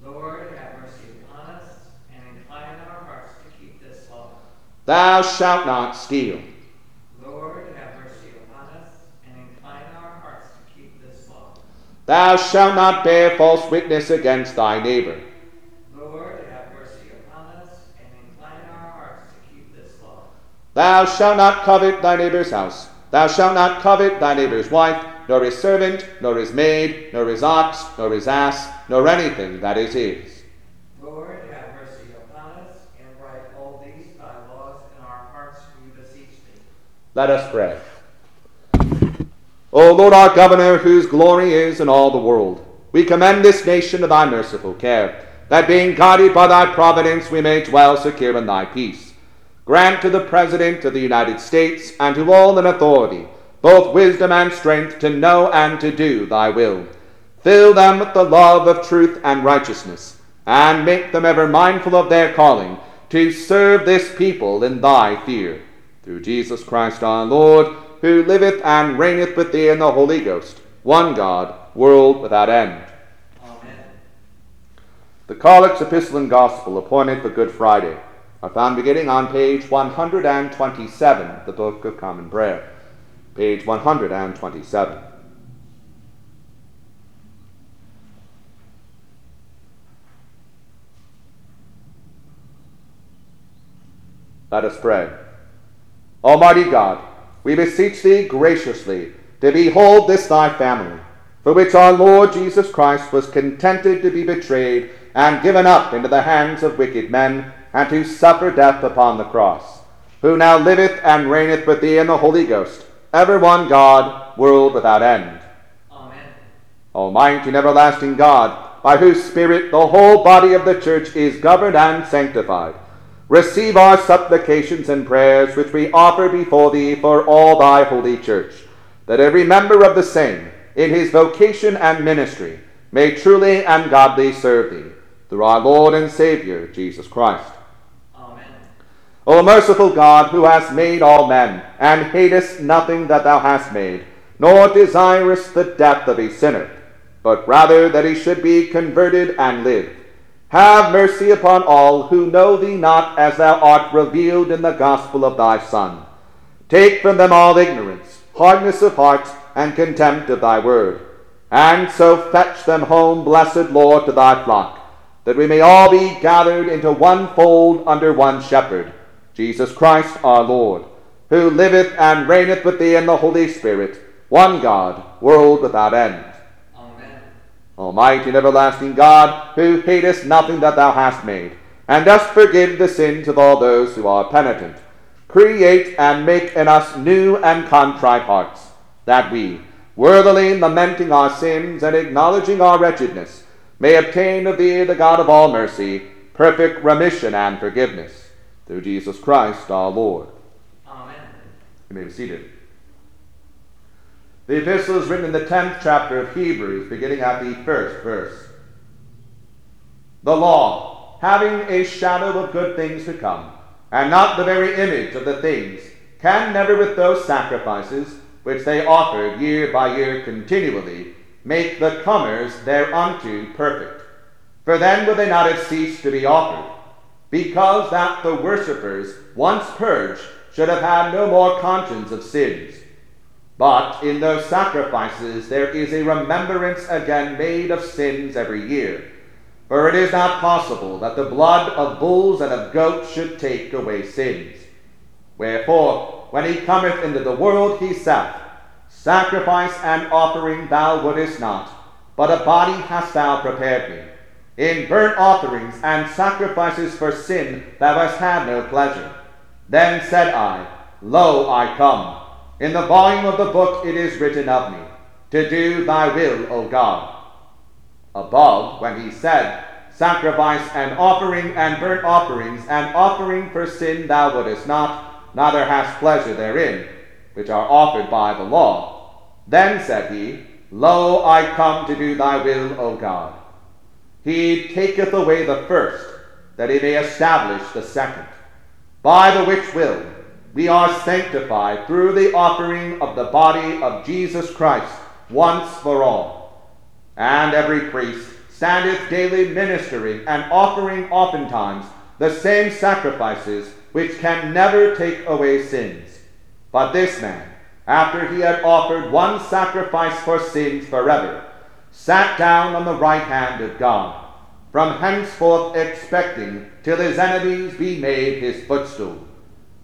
Lord, have mercy upon us, and incline our hearts to keep this law. Thou shalt not steal. Lord, have mercy upon us, and incline our hearts to keep this law. Thou shalt not bear false witness against thy neighbor. Lord, have mercy upon us, and incline our hearts to keep this law. Thou shalt not covet thy neighbor's house. Thou shalt not covet thy neighbor's wife, nor his servant, nor his maid, nor his ox, nor his ass, nor anything that is his. Lord, have mercy upon us, and write all these thy laws in our hearts, we beseech thee. Let us pray. O Lord our governor, whose glory is in all the world, we commend this nation to thy merciful care, that being guided by thy providence we may dwell secure in thy peace. Grant to the President of the United States and to all in authority both wisdom and strength to know and to do thy will. Fill them with the love of truth and righteousness, and make them ever mindful of their calling to serve this people in thy fear. Through Jesus Christ our Lord, who liveth and reigneth with thee in the Holy Ghost, one God, world without end. Amen. The Collects, Epistle, and Gospel appointed for Good Friday are found beginning on page 127 of the Book of Common Prayer. Page 127. Let us pray. Almighty God, we beseech thee graciously to behold this thy family, for which our Lord Jesus Christ was contented to be betrayed and given up into the hands of wicked men, and to suffer death upon the cross, who now liveth and reigneth with thee in the Holy Ghost, ever one God, world without end. Amen. Almighty and everlasting God, by whose Spirit the whole body of the church is governed and sanctified, receive our supplications and prayers which we offer before thee for all thy holy church, that every member of the same, in his vocation and ministry, may truly and godly serve thee, through our Lord and Saviour, Jesus Christ. O merciful God, who hast made all men, and hatest nothing that thou hast made, nor desirest the death of a sinner, but rather that he should be converted and live, have mercy upon all who know thee not as thou art revealed in the gospel of thy Son. Take from them all ignorance, hardness of heart, and contempt of thy word, and so fetch them home, blessed Lord, to thy flock, that we may all be gathered into one fold under one shepherd, Jesus Christ our Lord, who liveth and reigneth with thee in the Holy Spirit, one God, world without end. Amen. Almighty and everlasting God, who hatest nothing that thou hast made, and dost forgive the sins of all those who are penitent, create and make in us new and contrite hearts, that we, worthily lamenting our sins and acknowledging our wretchedness, may obtain of thee, the God of all mercy, perfect remission and forgiveness. Through Jesus Christ our Lord. Amen. You may be seated. The epistle is written in the 10th chapter of Hebrews, beginning at the first verse. The law, having a shadow of good things to come, and not the very image of the things, can never with those sacrifices which they offered year by year continually make the comers thereunto perfect. For then would they not have ceased to be offered, because that the worshippers, once purged, should have had no more conscience of sins. But in those sacrifices there is a remembrance again made of sins every year. For it is not possible that the blood of bulls and of goats should take away sins. Wherefore, when he cometh into the world, he saith, Sacrifice and offering thou wouldest not, but a body hast thou prepared me. In burnt offerings and sacrifices for sin thou hast had no pleasure. Then said I, Lo, I come. In the volume of the book it is written of me, to do thy will, O God. Above, when he said, Sacrifice and offering and burnt offerings and offering for sin thou wouldest not, neither hast pleasure therein, which are offered by the law. Then said he, Lo, I come to do thy will, O God. He taketh away the first, that he may establish the second. By the which will we are sanctified through the offering of the body of Jesus Christ once for all. And every priest standeth daily ministering and offering oftentimes the same sacrifices which can never take away sins. But this man, after he had offered one sacrifice for sins forever, sat down on the right hand of God, from henceforth expecting till his enemies be made his footstool.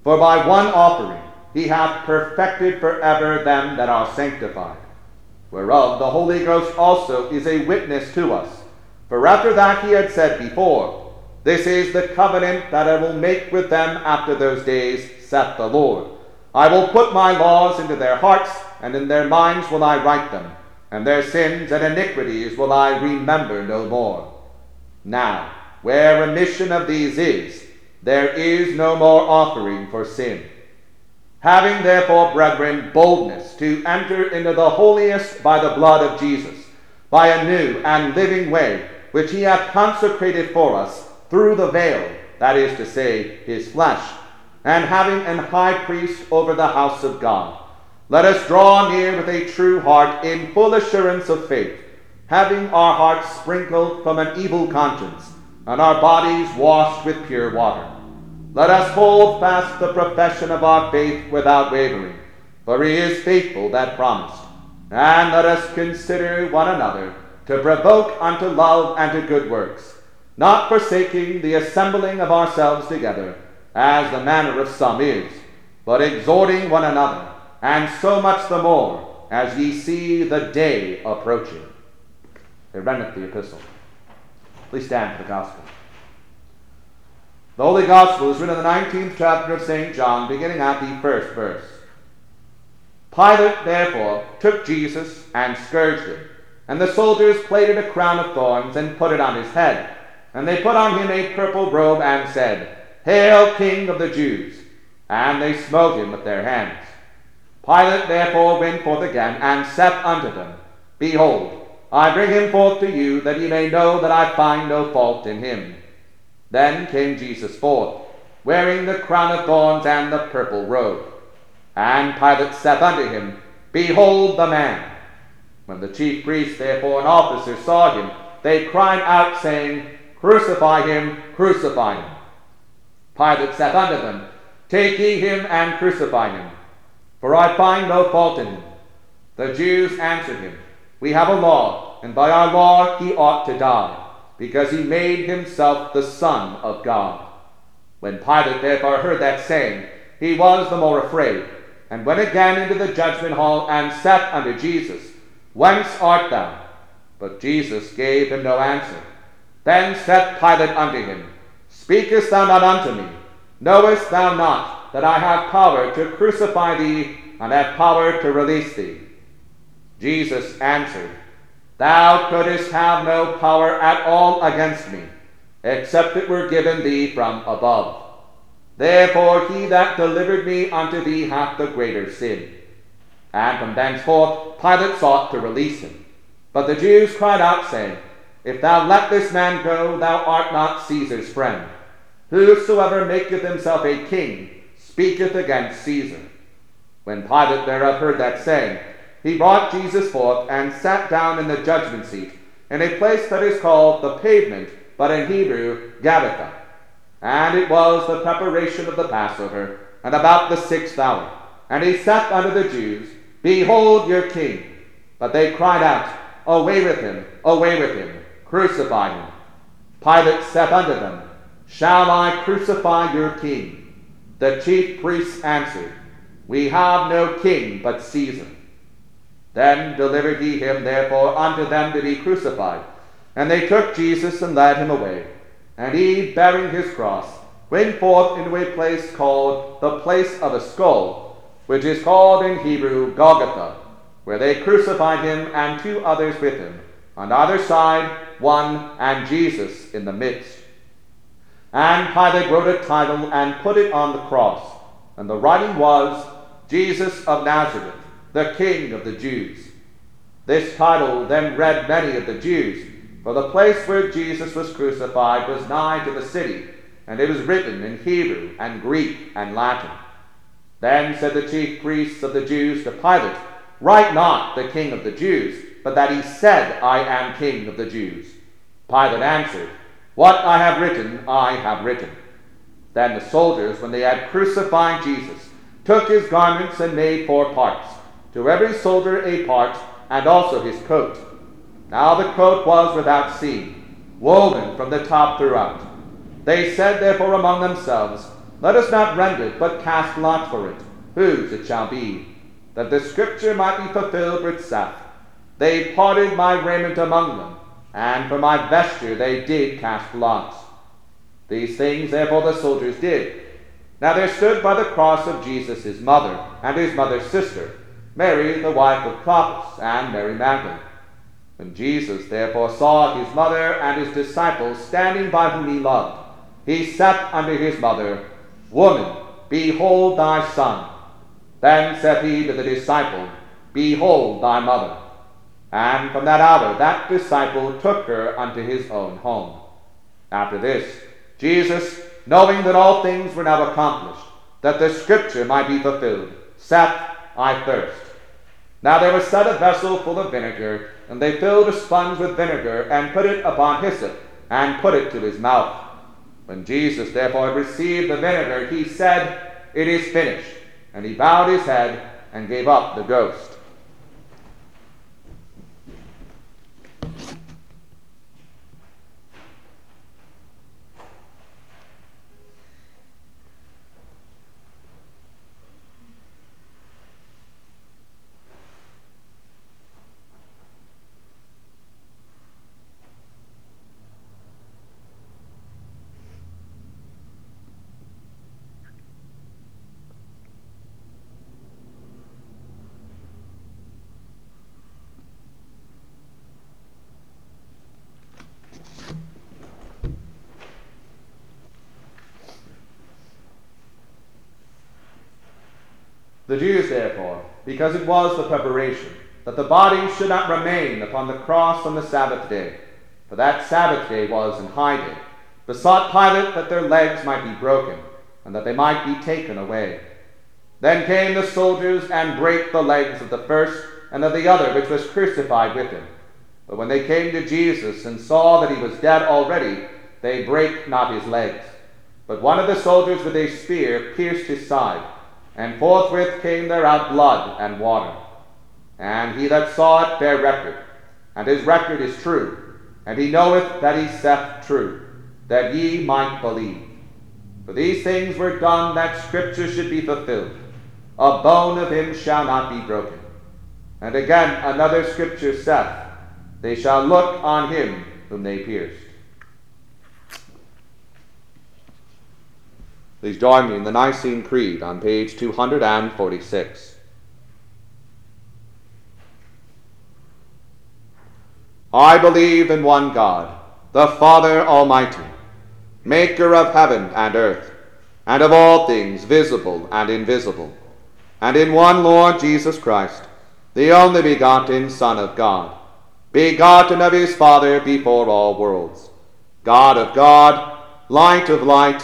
For by one offering he hath perfected forever them that are sanctified, whereof the Holy Ghost also is a witness to us. For after that he had said before, This is the covenant that I will make with them after those days, saith the Lord. I will put my laws into their hearts, and in their minds will I write them, and their sins and iniquities will I remember no more. Now, where remission of these is, there is no more offering for sin. Having therefore, brethren, boldness to enter into the holiest by the blood of Jesus, by a new and living way, which he hath consecrated for us through the veil, that is to say, his flesh, and having an high priest over the house of God, let us draw near with a true heart in full assurance of faith, having our hearts sprinkled from an evil conscience, and our bodies washed with pure water. Let us hold fast the profession of our faith without wavering, for he is faithful that promised. And let us consider one another to provoke unto love and to good works, not forsaking the assembling of ourselves together, as the manner of some is, but exhorting one another, and so much the more as ye see the day approaching. They runneth the epistle. Please stand for the gospel. The Holy Gospel is written in the 19th chapter of St. John, beginning at the first verse. Pilate, therefore, took Jesus and scourged him, and the soldiers plaited a crown of thorns and put it on his head. And they put on him a purple robe and said, Hail, King of the Jews! And they smote him with their hands. Pilate therefore went forth again and said unto them, Behold, I bring him forth to you, that ye may know that I find no fault in him. Then came Jesus forth, wearing the crown of thorns and the purple robe. And Pilate saith unto him, Behold the man. When the chief priests therefore and officers saw him, they cried out, saying, Crucify him, crucify him. Pilate saith unto them, Take ye him and crucify him, for I find no fault in him. The Jews answered him, We have a law, and by our law he ought to die, because he made himself the Son of God. When Pilate therefore heard that saying, he was the more afraid, and went again into the judgment hall, and sat unto Jesus, Whence art thou? But Jesus gave him no answer. Then said Pilate unto him, Speakest thou not unto me? Knowest thou not that I have power to crucify thee, and have power to release thee? Jesus answered, Thou couldst have no power at all against me, except it were given thee from above. Therefore he that delivered me unto thee hath the greater sin. And from thenceforth Pilate sought to release him. But the Jews cried out, saying, If thou let this man go, thou art not Caesar's friend. Whosoever maketh himself a king speaketh against Caesar. When Pilate thereof heard that saying, he brought Jesus forth and sat down in the judgment seat, in a place that is called the pavement, but in Hebrew, Gabbatha. And it was the preparation of the Passover, and about the sixth hour. And he said unto the Jews, Behold your king. But they cried out, Away with him, away with him, crucify him. Pilate saith unto them, Shall I crucify your king? The chief priests answered, We have no king but Caesar. Then delivered he him therefore unto them to be crucified. And they took Jesus and led him away. And he, bearing his cross, went forth into a place called the place of a skull, which is called in Hebrew Golgotha, where they crucified him and two others with him, on either side one, and Jesus in the midst. And Pilate wrote a title and put it on the cross, and the writing was, Jesus of Nazareth, the King of the Jews. This title then read many of the Jews, for the place where Jesus was crucified was nigh to the city, and it was written in Hebrew and Greek and Latin. Then said the chief priests of the Jews to Pilate, Write not the King of the Jews, but that he said, I am King of the Jews. Pilate answered, What I have written, I have written. Then the soldiers, when they had crucified Jesus, took his garments and made four parts, to every soldier a part, and also his coat. Now the coat was without seam, woven from the top throughout. They said therefore among themselves, Let us not rend it, but cast lot for it, whose it shall be, that the scripture might be fulfilled which saith, They parted my raiment among them, and for my vesture they did cast lots. These things therefore the soldiers did. Now there stood by the cross of Jesus his mother, and his mother's sister, Mary the wife of Clopas, and Mary Magdalene. When Jesus therefore saw his mother and his disciples standing by whom he loved, he said unto his mother, Woman, behold thy son. Then said he to the disciple, Behold thy mother. And from that hour that disciple took her unto his own home. After this, Jesus, knowing that all things were now accomplished, that the scripture might be fulfilled, saith, I thirst. Now there was set a vessel full of vinegar, and they filled a sponge with vinegar, and put it upon hyssop, and put it to his mouth. When Jesus therefore had received the vinegar, he said, It is finished. And he bowed his head and gave up the ghost. The Jews, therefore, because it was the preparation, that the body should not remain upon the cross on the Sabbath day, for that Sabbath day was an high day, besought Pilate that their legs might be broken, and that they might be taken away. Then came the soldiers and brake the legs of the first and of the other which was crucified with him. But when they came to Jesus and saw that he was dead already, they brake not his legs. But one of the soldiers with a spear pierced his side, and forthwith came there out blood and water. And he that saw it bare record, and his record is true, and he knoweth that he saith true, that ye might believe. For these things were done that Scripture should be fulfilled. A bone of him shall not be broken. And again another Scripture saith, They shall look on him whom they pierced. Please join me in the Nicene Creed on page 246. I believe in one God, the Father Almighty, maker of heaven and earth, and of all things visible and invisible, and in one Lord Jesus Christ, the only begotten Son of God, begotten of his Father before all worlds, God of God, light of light,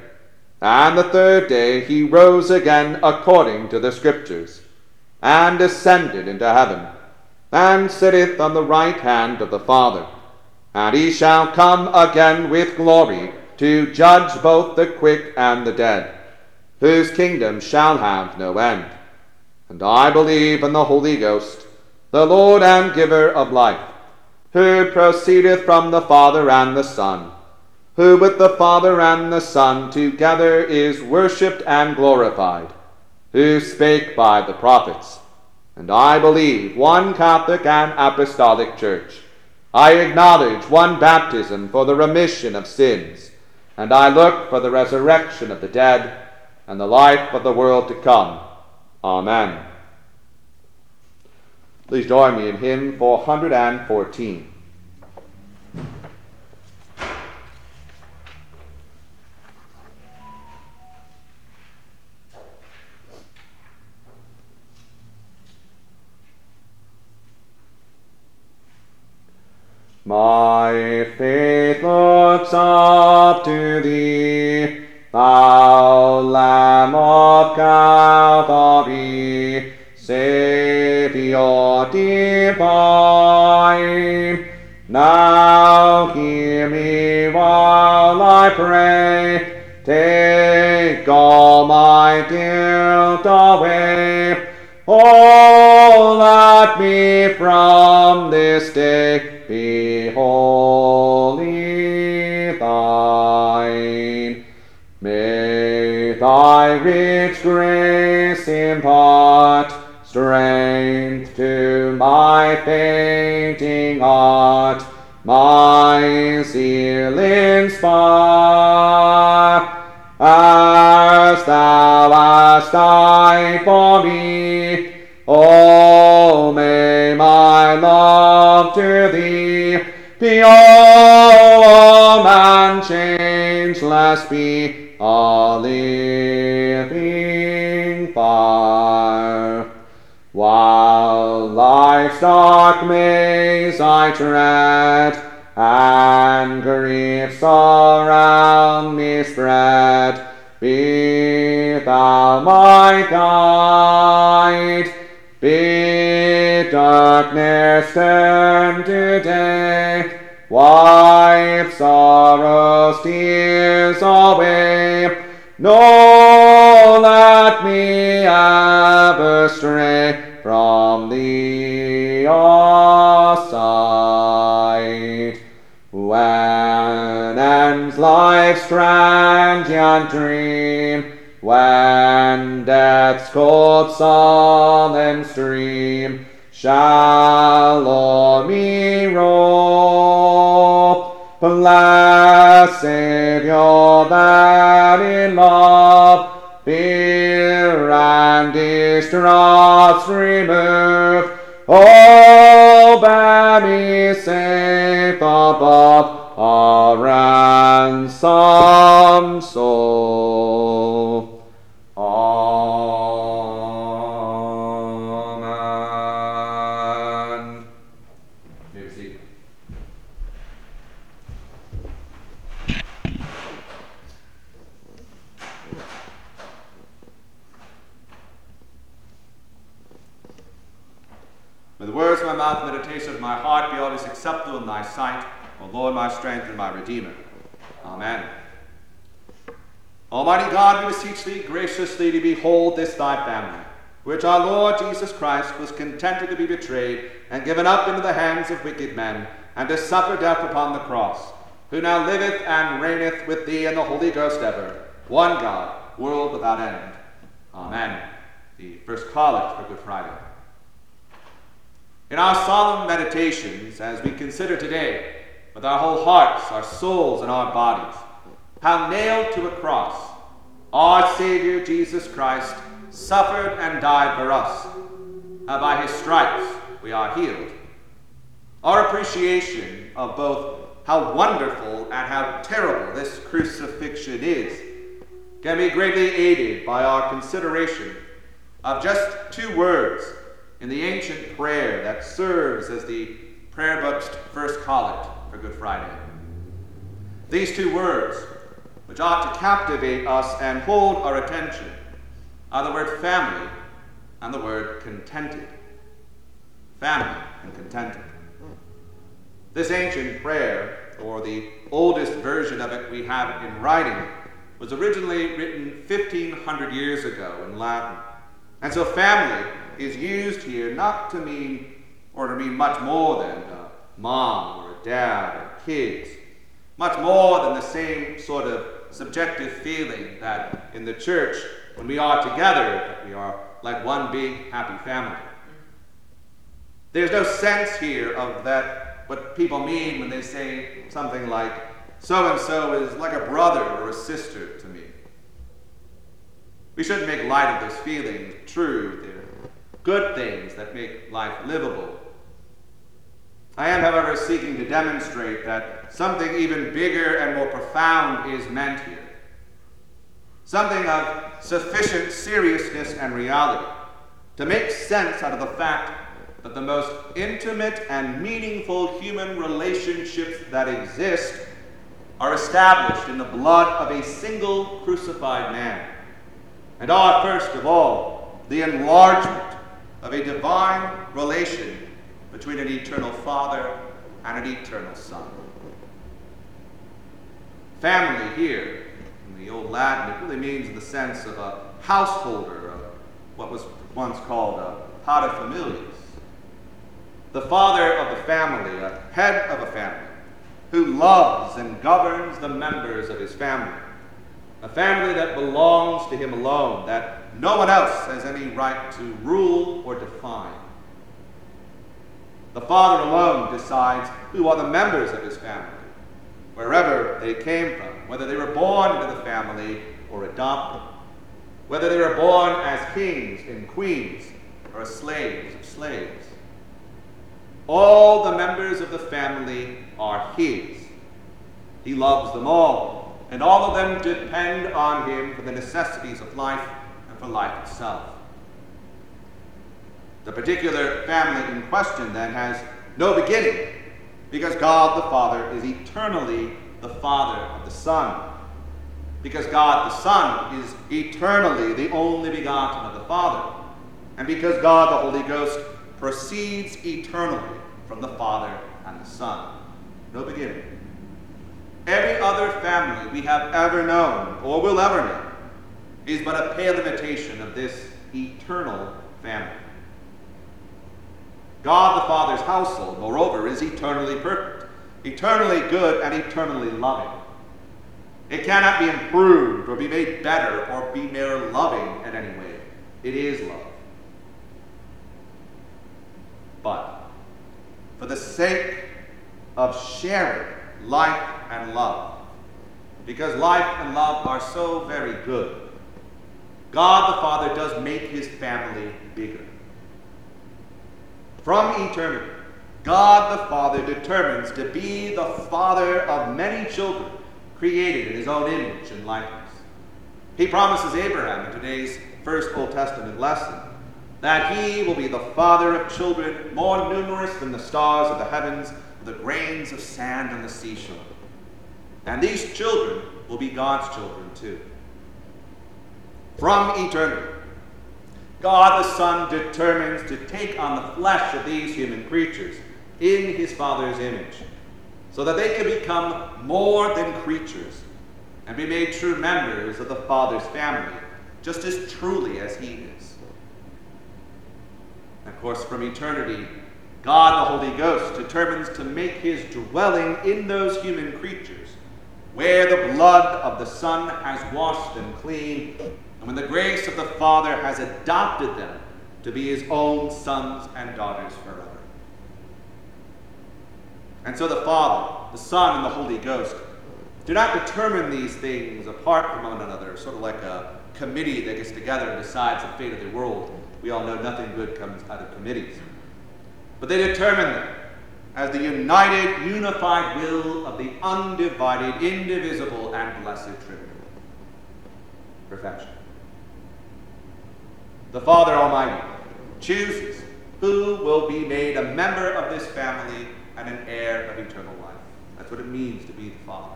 And the third day he rose again according to the Scriptures, and ascended into heaven, and sitteth on the right hand of the Father. And he shall come again with glory to judge both the quick and the dead, whose kingdom shall have no end. And I believe in the Holy Ghost, the Lord and giver of life, who proceedeth from the Father and the Son who with the Father and the Son together is worshipped and glorified, who spake by the prophets. And I believe one Catholic and Apostolic Church. I acknowledge one baptism for the remission of sins, and I look for the resurrection of the dead and the life of the world to come. Amen. Please join me in hymn 414. My faith looks up to thee, thou Lamb of Calvary, Saviour divine. Now hear me while I pray, take all my guilt away. Oh, let me from this day be wholly thine. May thy rich grace impart strength to my fainting heart, my zeal inspire. As thou hast died for me, oh, love to thee be all and changeless be a living fire. While life's dark maze I tread, and griefs around me spread, be thou my guide. Be darkness turn to day, wipe sorrow's tears away, nor let me ever stray from thee aside. When ends life's transient dream, when death's cold solemn stream Shalomiro, blessed Savior that in love fear and distrust remove. Oh, bear me safe above a ransom soul. Amen. May we seated. May the words of my mouth and meditation of my heart be always acceptable in thy sight, O Lord, my strength and my redeemer. Amen. Almighty God, we beseech thee graciously to behold this thy family, which our Lord Jesus Christ was contented to be betrayed and given up into the hands of wicked men, and to suffer death upon the cross, who now liveth and reigneth with thee and the Holy Ghost ever, one God, world without end. Amen. The first collect for. In our solemn meditations, as we consider today, with our whole hearts, our souls, and our bodies, how nailed to a cross our Savior Jesus Christ suffered and died for us, how by his stripes we are healed. Our appreciation of both how wonderful and how terrible this crucifixion is can be greatly aided by our consideration of just two words in the ancient prayer that serves as the prayer book's first collect for Good Friday. These two words, which ought to captivate us and hold our attention, are the word family and the word contented. Family and contented. This ancient prayer, or the oldest version of it we have in writing, was originally written 1500 years ago in Latin. And so family is used here not to mean or to mean much more than a mom or a dad or kids, much more than the same sort of subjective feeling that in the church, when we are together, we are like one big happy family. There's no sense here of that, what people mean when they say something like, so and so is like a brother or a sister to me. We shouldn't make light of those feelings. True, good things that make life livable. I am, however, seeking to demonstrate that something even bigger and more profound is meant here. Something of sufficient seriousness and reality to make sense out of the fact that the most intimate and meaningful human relationships that exist are established in the blood of a single crucified man, and are, first of all, the enlargement of a divine relation between an eternal Father and an eternal Son. Family here, in the Old Latin, it really means in the sense of a householder, of what was once called a paterfamilias. The father of the family, a head of a family, who loves and governs the members of his family. A family that belongs to him alone, that no one else has any right to rule or define. The father alone decides who are the members of his family, wherever they came from, whether they were born into the family or adopted, whether they were born as kings and queens or slaves of slaves. All the members of the family are his. He loves them all, and all of them depend on him for the necessities of life for life itself. The particular family in question then has no beginning because God the Father is eternally the Father of the Son. Because God the Son is eternally the only begotten of the Father. And because God the Holy Ghost proceeds eternally from the Father and the Son. No beginning. Every other family we have ever known or will ever know is but a pale imitation of this eternal family. God the Father's household, moreover, is eternally perfect, eternally good, and eternally loving. It cannot be improved or be made better or be mere loving in any way. It is love. but for the sake of sharing life and love. Because life and love are so very good. God the Father does make his family bigger. From eternity, God the Father determines to be the father of many children created in his own image and likeness. He promises Abraham in today's first Old Testament lesson that he will be the father of children more numerous than the stars of the heavens, or the grains of sand on the seashore. And these children will be God's children too. From eternity, God the Son determines to take on the flesh of these human creatures in his Father's image, so that they can become more than creatures and be made true members of the Father's family, just as truly as he is. And of course, from eternity, God the Holy Ghost determines to make his dwelling in those human creatures, where the blood of the Son has washed them clean, and when the grace of the Father has adopted them to be his own sons and daughters forever. And so the Father, the Son, and the Holy Ghost do not determine these things apart from one another, sort of like a committee that gets together and decides the fate of the world. We all know nothing good comes out of committees. But they determine them as the united, unified will of the undivided, indivisible, and blessed Trinity. Perfection. The Father Almighty chooses who will be made a member of this family and an heir of eternal life. That's what it means to be the Father.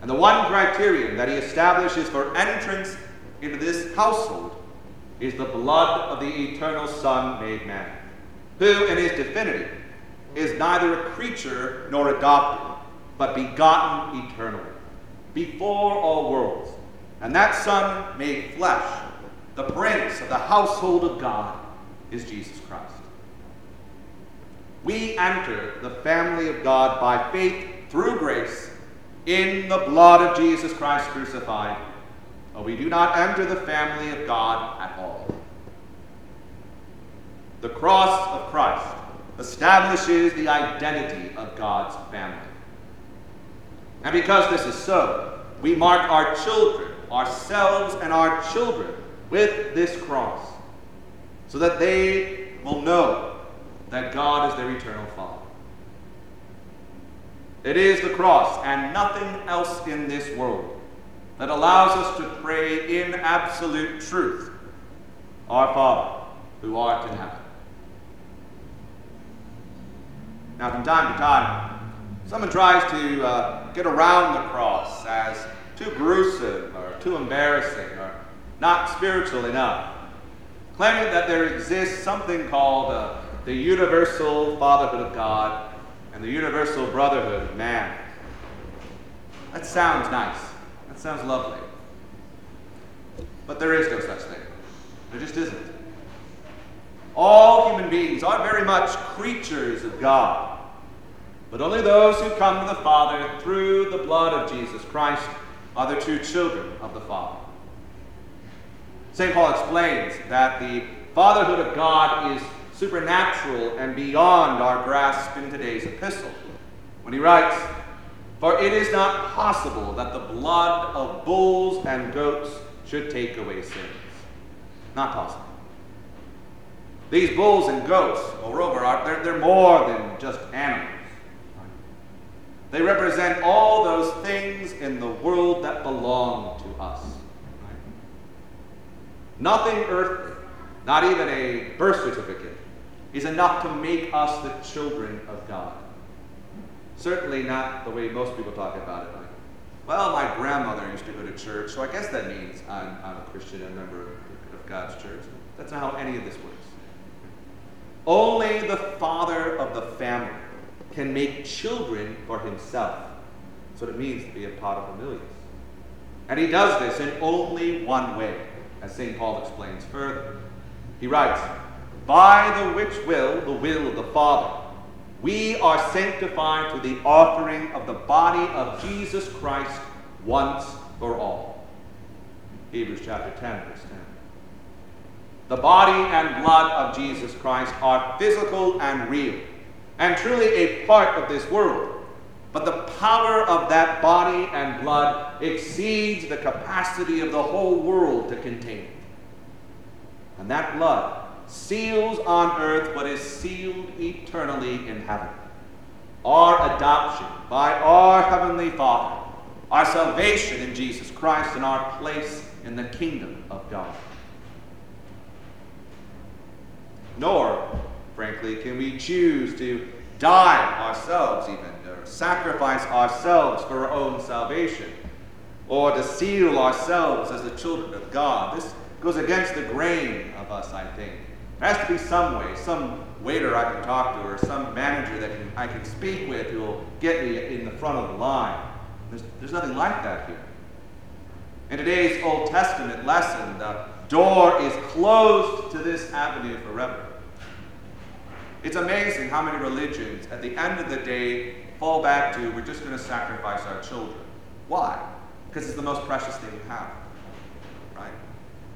And the one criterion that he establishes for entrance into this household is the blood of the eternal Son made man, who in his divinity is neither a creature nor adopted, but begotten eternally, before all worlds. And that Son made flesh, the prince of the household of God, is Jesus Christ. We enter the family of God by faith through grace in the blood of Jesus Christ crucified, but we do not enter the family of God at all. The cross of Christ establishes the identity of God's family. And because this is so, we mark our children, ourselves and our children, with this cross, so that they will know that God is their eternal Father. It is the cross and nothing else in this world that allows us to pray in absolute truth Our Father, who art in heaven. Now, from time to time, someone tries to uh, get around the cross as too gruesome or too embarrassing not spiritual enough, claiming that there exists something called uh, the universal fatherhood of God and the universal brotherhood of man. That sounds nice. That sounds lovely. But there is no such thing. There just isn't. All human beings are very much creatures of God. But only those who come to the Father through the blood of Jesus Christ are the true children of the Father. St. Paul explains that the fatherhood of God is supernatural and beyond our grasp in today's epistle when he writes, For it is not possible that the blood of bulls and goats should take away sins. Not possible. These bulls and goats, moreover, are, they're, they're more than just animals. They represent all those things in the world that belong to us. Nothing earthly, not even a birth certificate, is enough to make us the children of God. Certainly not the way most people talk about it. Like, well, my grandmother used to go to church, so I guess that means I'm, I'm a Christian and a member of God's church. That's not how any of this works. Only the father of the family can make children for himself. That's what it means to be a paterfamilias. And he does this in only one way, as St. Paul explains further. He writes, by the which will, the will of the Father, we are sanctified through the offering of the body of Jesus Christ once for all. Hebrews chapter 10, verse 10. The body and blood of Jesus Christ are physical and real, and truly a part of this world. But the power of that body and blood exceeds the capacity of the whole world to contain it. And that blood seals on earth what is sealed eternally in heaven. Our adoption by our Heavenly Father, our salvation in Jesus Christ, and our place in the kingdom of God. Nor, frankly, can we choose to die ourselves, even, sacrifice ourselves for our own salvation, or to seal ourselves as the children of God. This goes against the grain of us, I think. There has to be some way, some waiter I can talk to, or some manager that can, I can speak with who will get me in the front of the line. There's, there's nothing like that here. In today's Old Testament lesson, the door is closed to this avenue forever. It's amazing how many religions, at the end of the day, fall back to we're just going to sacrifice our children. Why? Because it's the most precious thing we have. Right?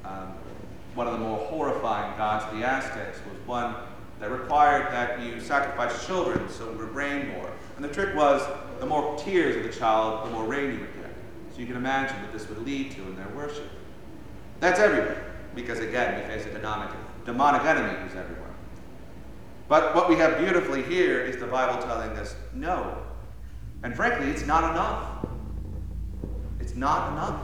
Um, one of the more horrifying gods of the Aztecs was one that required that you sacrifice children so it would rain more. And the trick was the more tears of the child, the more rain you would get. So you can imagine what this would lead to in their worship. That's everywhere, because again, we face a demonic, demonic enemy who's everywhere. But what we have beautifully here is the Bible telling us no. And frankly, it's not enough. It's not enough.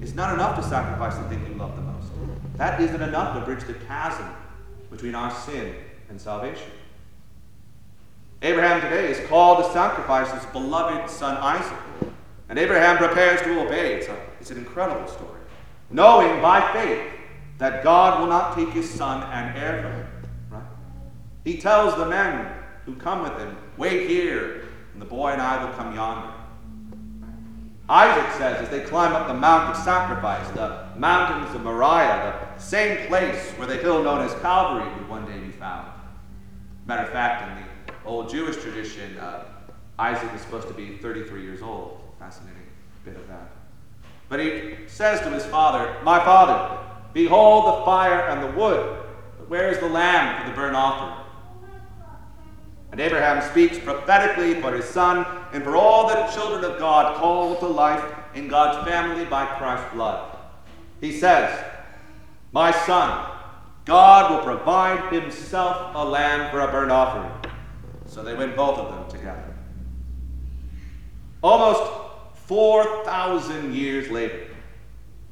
It's not enough to sacrifice the thing you love the most. That isn't enough to bridge the chasm between our sin and salvation. Abraham today is called to sacrifice his beloved son Isaac. And Abraham prepares to obey. It's, a, it's an incredible story. Knowing by faith that God will not take his son and heir from him. He tells the men who come with him, Wait here, and the boy and I will come yonder. Isaac says, as they climb up the Mount of Sacrifice, the mountains of Moriah, the same place where the hill known as Calvary would one day be found. Matter of fact, in the old Jewish tradition, uh, Isaac is supposed to be 33 years old. Fascinating bit of that. But he says to his father, My father, behold the fire and the wood, but where is the lamb for the burnt offering? And Abraham speaks prophetically for his son and for all the children of God called to life in God's family by Christ's blood. He says, My son, God will provide himself a lamb for a burnt offering. So they went both of them together. Almost 4,000 years later,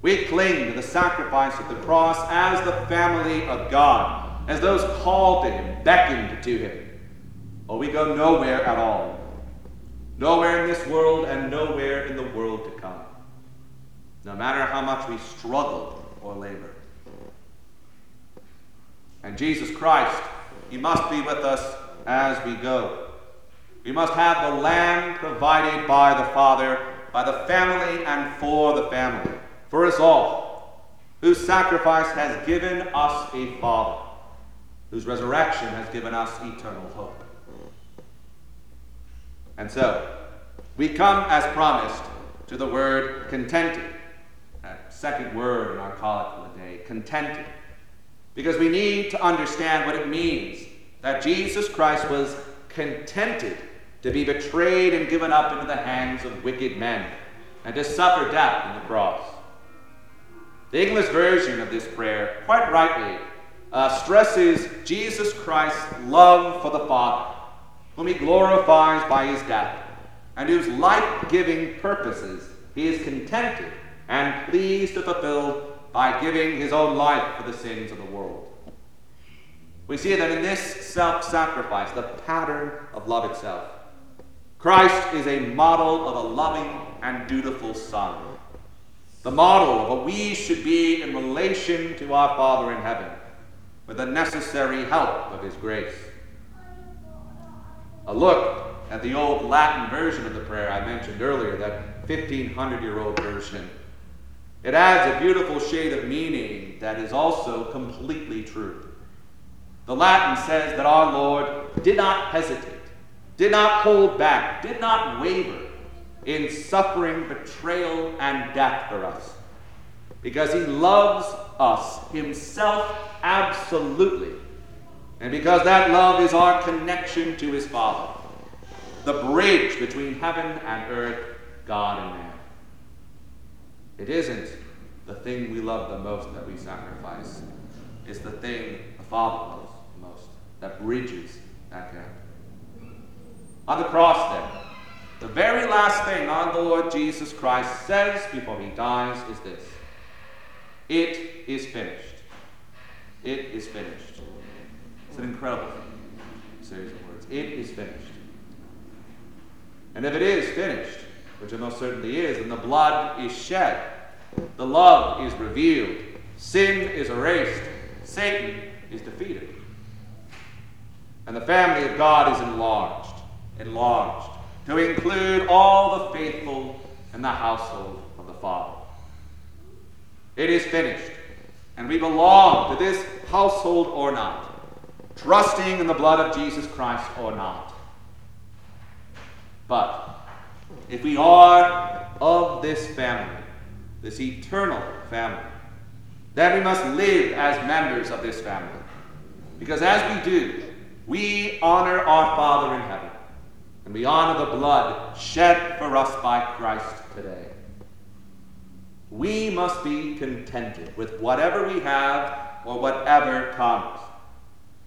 we cling to the sacrifice of the cross as the family of God, as those called to him, beckoned to him or we go nowhere at all. Nowhere in this world and nowhere in the world to come. No matter how much we struggle or labor. And Jesus Christ, He must be with us as we go. We must have the land provided by the Father, by the family and for the family, for us all, whose sacrifice has given us a Father, whose resurrection has given us eternal hope. And so, we come as promised to the word contented, that second word in our collect for the day, contented, because we need to understand what it means that Jesus Christ was contented to be betrayed and given up into the hands of wicked men and to suffer death on the cross. The English version of this prayer, quite rightly, uh, stresses Jesus Christ's love for the Father whom he glorifies by his death, and whose life giving purposes he is contented and pleased to fulfill by giving his own life for the sins of the world. We see that in this self sacrifice, the pattern of love itself, Christ is a model of a loving and dutiful Son, the model of what we should be in relation to our Father in heaven, with the necessary help of his grace a look at the old Latin version of the prayer I mentioned earlier, that 1500 year old version. It adds a beautiful shade of meaning that is also completely true. The Latin says that our Lord did not hesitate, did not hold back, did not waver in suffering betrayal and death for us, because he loves us himself absolutely. And because that love is our connection to his Father, the bridge between heaven and earth, God and man. It isn't the thing we love the most that we sacrifice, it's the thing the Father loves the most that bridges that gap. On the cross, then, the very last thing our Lord Jesus Christ says before he dies is this It is finished. It is finished. It's an incredible series of words. It is finished. And if it is finished, which it most certainly is, then the blood is shed, the love is revealed, sin is erased, Satan is defeated. And the family of God is enlarged, enlarged, to include all the faithful in the household of the Father. It is finished, and we belong to this household or not, trusting in the blood of Jesus Christ or not. But if we are of this family, this eternal family, then we must live as members of this family. Because as we do, we honor our Father in heaven, and we honor the blood shed for us by Christ today. We must be contented with whatever we have or whatever comes,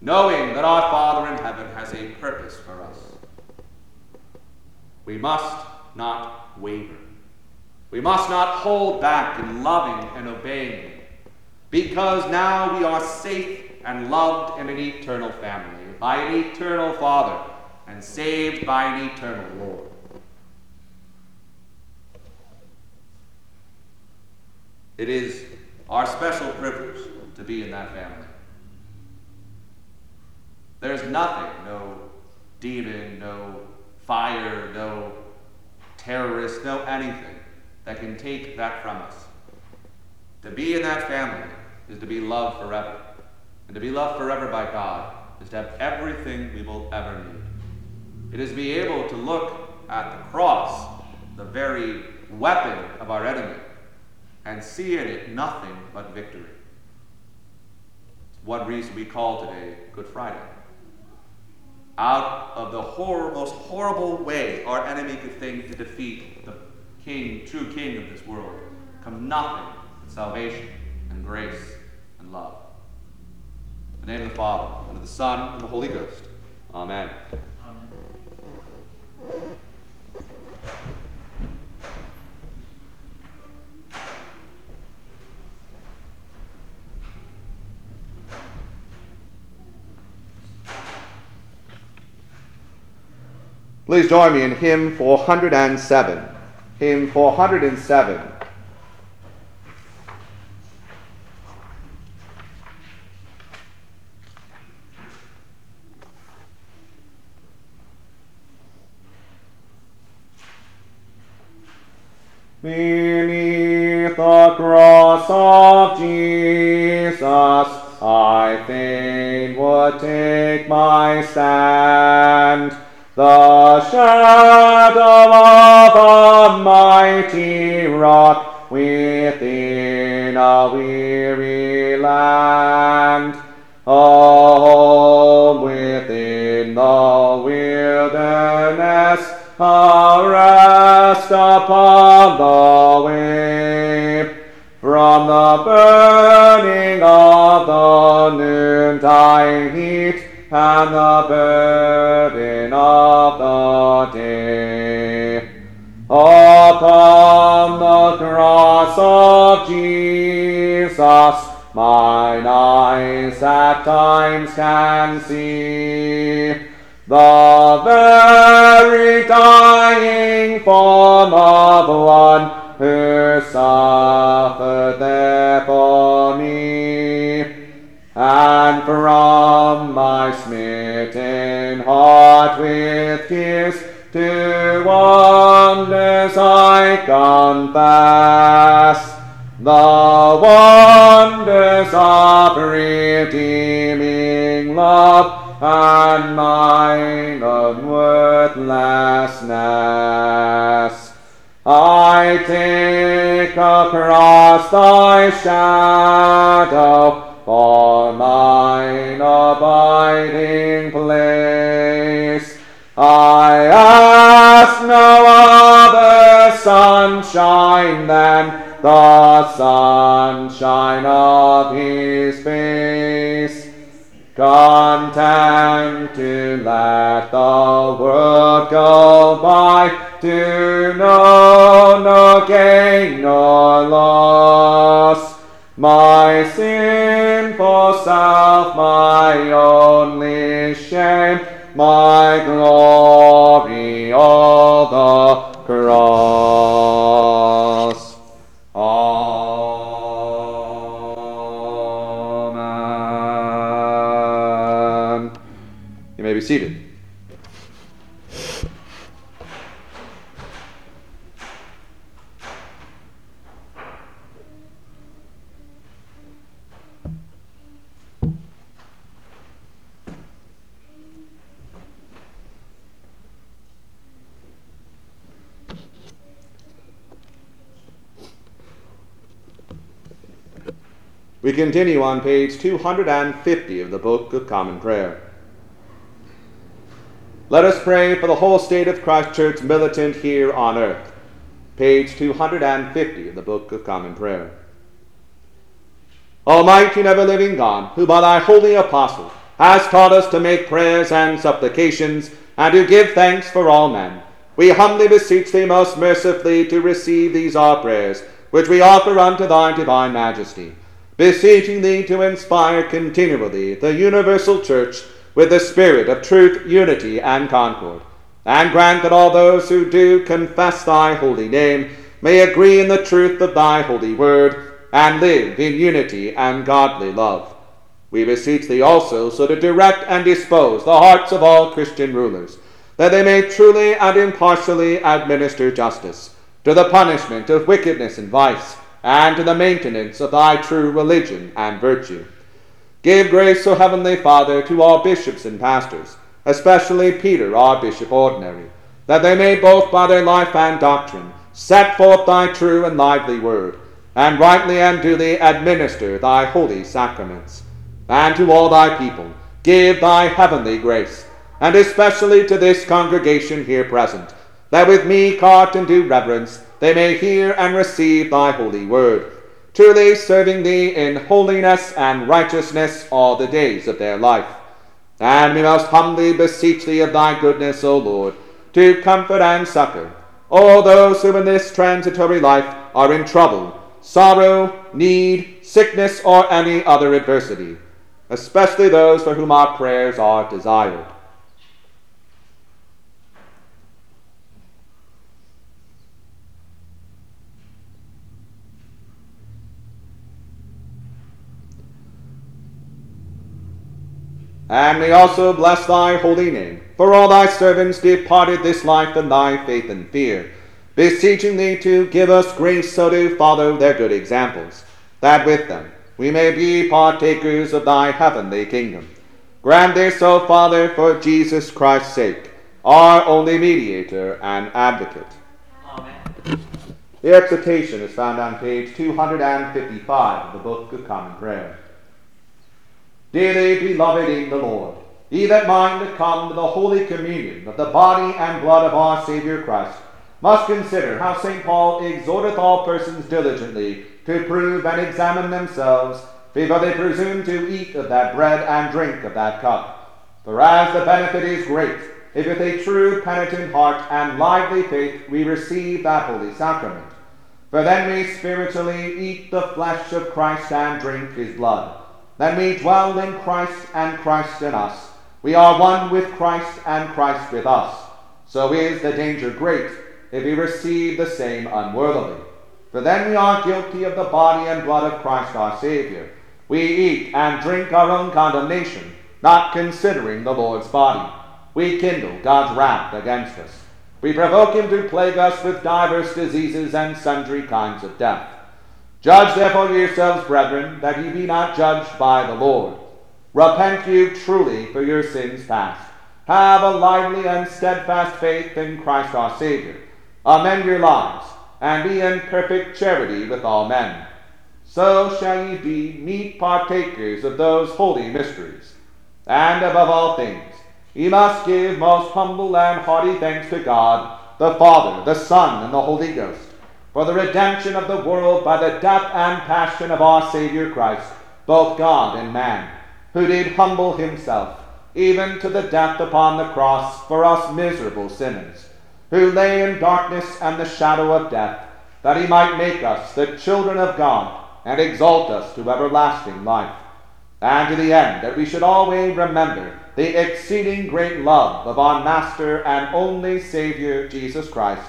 knowing that our Father in heaven has a purpose for us. We must not waver. We must not hold back in loving and obeying because now we are safe and loved in an eternal family, by an eternal Father, and saved by an eternal Lord. It is our special privilege to be in that family. There's nothing, no demon, no fire, no terrorist, no anything that can take that from us. To be in that family is to be loved forever. And to be loved forever by God is to have everything we will ever need. It is to be able to look at the cross, the very weapon of our enemy, and see in it nothing but victory. One reason we call today Good Friday out of the hor- most horrible way our enemy could think to defeat the king, true king of this world, come nothing but salvation and grace and love. In the name of the Father, and of the Son, and of the Holy Ghost. Amen. Amen. Please join me in hymn 407. Hymn 407. Beneath the cross of Jesus, I fain would take my stand. The shadow of a mighty rock within a weary land. A home within the wilderness, a rest upon the way. From the burning of the noontide heat and the burden of the day. Upon the cross of Jesus, mine eyes at times can see the very dying form of one who suffered there for me, and from my smitten heart with tears to wonders I confess the wonders of redeeming love and mine own worthlessness. I take across thy shadow for mine abiding place. I ask no other sunshine than the sunshine of his face. Content to let the world go by, to know no gain nor loss. My sinful self, my only shame, my glory, all the cross. Amen. You may be seated. We continue on page 250 of the Book of Common Prayer. Let us pray for the whole state of Christ Church militant here on earth. Page 250 of the Book of Common Prayer. Almighty and ever living God, who by thy holy apostle has taught us to make prayers and supplications and to give thanks for all men, we humbly beseech thee most mercifully to receive these our prayers, which we offer unto thy divine majesty beseeching thee to inspire continually the universal church with the spirit of truth, unity, and concord, and grant that all those who do confess thy holy name may agree in the truth of thy holy word, and live in unity and godly love. We beseech thee also so to direct and dispose the hearts of all Christian rulers, that they may truly and impartially administer justice to the punishment of wickedness and vice and to the maintenance of thy true religion and virtue. Give grace, O Heavenly Father, to all bishops and pastors, especially Peter, our Bishop Ordinary, that they may both by their life and doctrine set forth thy true and lively word, and rightly and duly administer thy holy sacraments. And to all thy people give thy heavenly grace, and especially to this congregation here present, that with meek heart and due reverence they may hear and receive thy holy word, truly serving thee in holiness and righteousness all the days of their life. And we most humbly beseech thee of thy goodness, O Lord, to comfort and succor all those who in this transitory life are in trouble, sorrow, need, sickness, or any other adversity, especially those for whom our prayers are desired. And may also bless thy holy name, for all thy servants departed this life in thy faith and fear, beseeching thee to give us grace so to follow their good examples, that with them we may be partakers of thy heavenly kingdom. Grant this, O Father, for Jesus Christ's sake, our only mediator and advocate. Amen. The exhortation is found on page 255 of the Book of Common Prayer. Dearly beloved in the Lord, ye that mind to come to the holy communion of the body and blood of our Saviour Christ, must consider how St. Paul exhorteth all persons diligently to prove and examine themselves before they presume to eat of that bread and drink of that cup. For as the benefit is great, if with a true penitent heart and lively faith we receive that holy sacrament. For then we spiritually eat the flesh of Christ and drink his blood. Then we dwell in Christ and Christ in us. We are one with Christ and Christ with us. So is the danger great if we receive the same unworthily. For then we are guilty of the body and blood of Christ our Savior. We eat and drink our own condemnation, not considering the Lord's body. We kindle God's wrath against us. We provoke him to plague us with divers diseases and sundry kinds of death. Judge therefore yourselves, brethren, that ye be not judged by the Lord. Repent you truly for your sins past. Have a lively and steadfast faith in Christ our Savior. Amend your lives, and be in perfect charity with all men. So shall ye be meet partakers of those holy mysteries. And above all things, ye must give most humble and hearty thanks to God, the Father, the Son, and the Holy Ghost, for the redemption of the world by the death and passion of our Saviour Christ, both God and man, who did humble himself, even to the death upon the cross for us miserable sinners, who lay in darkness and the shadow of death, that he might make us the children of God, and exalt us to everlasting life. And to the end that we should always remember the exceeding great love of our Master and only Saviour Jesus Christ,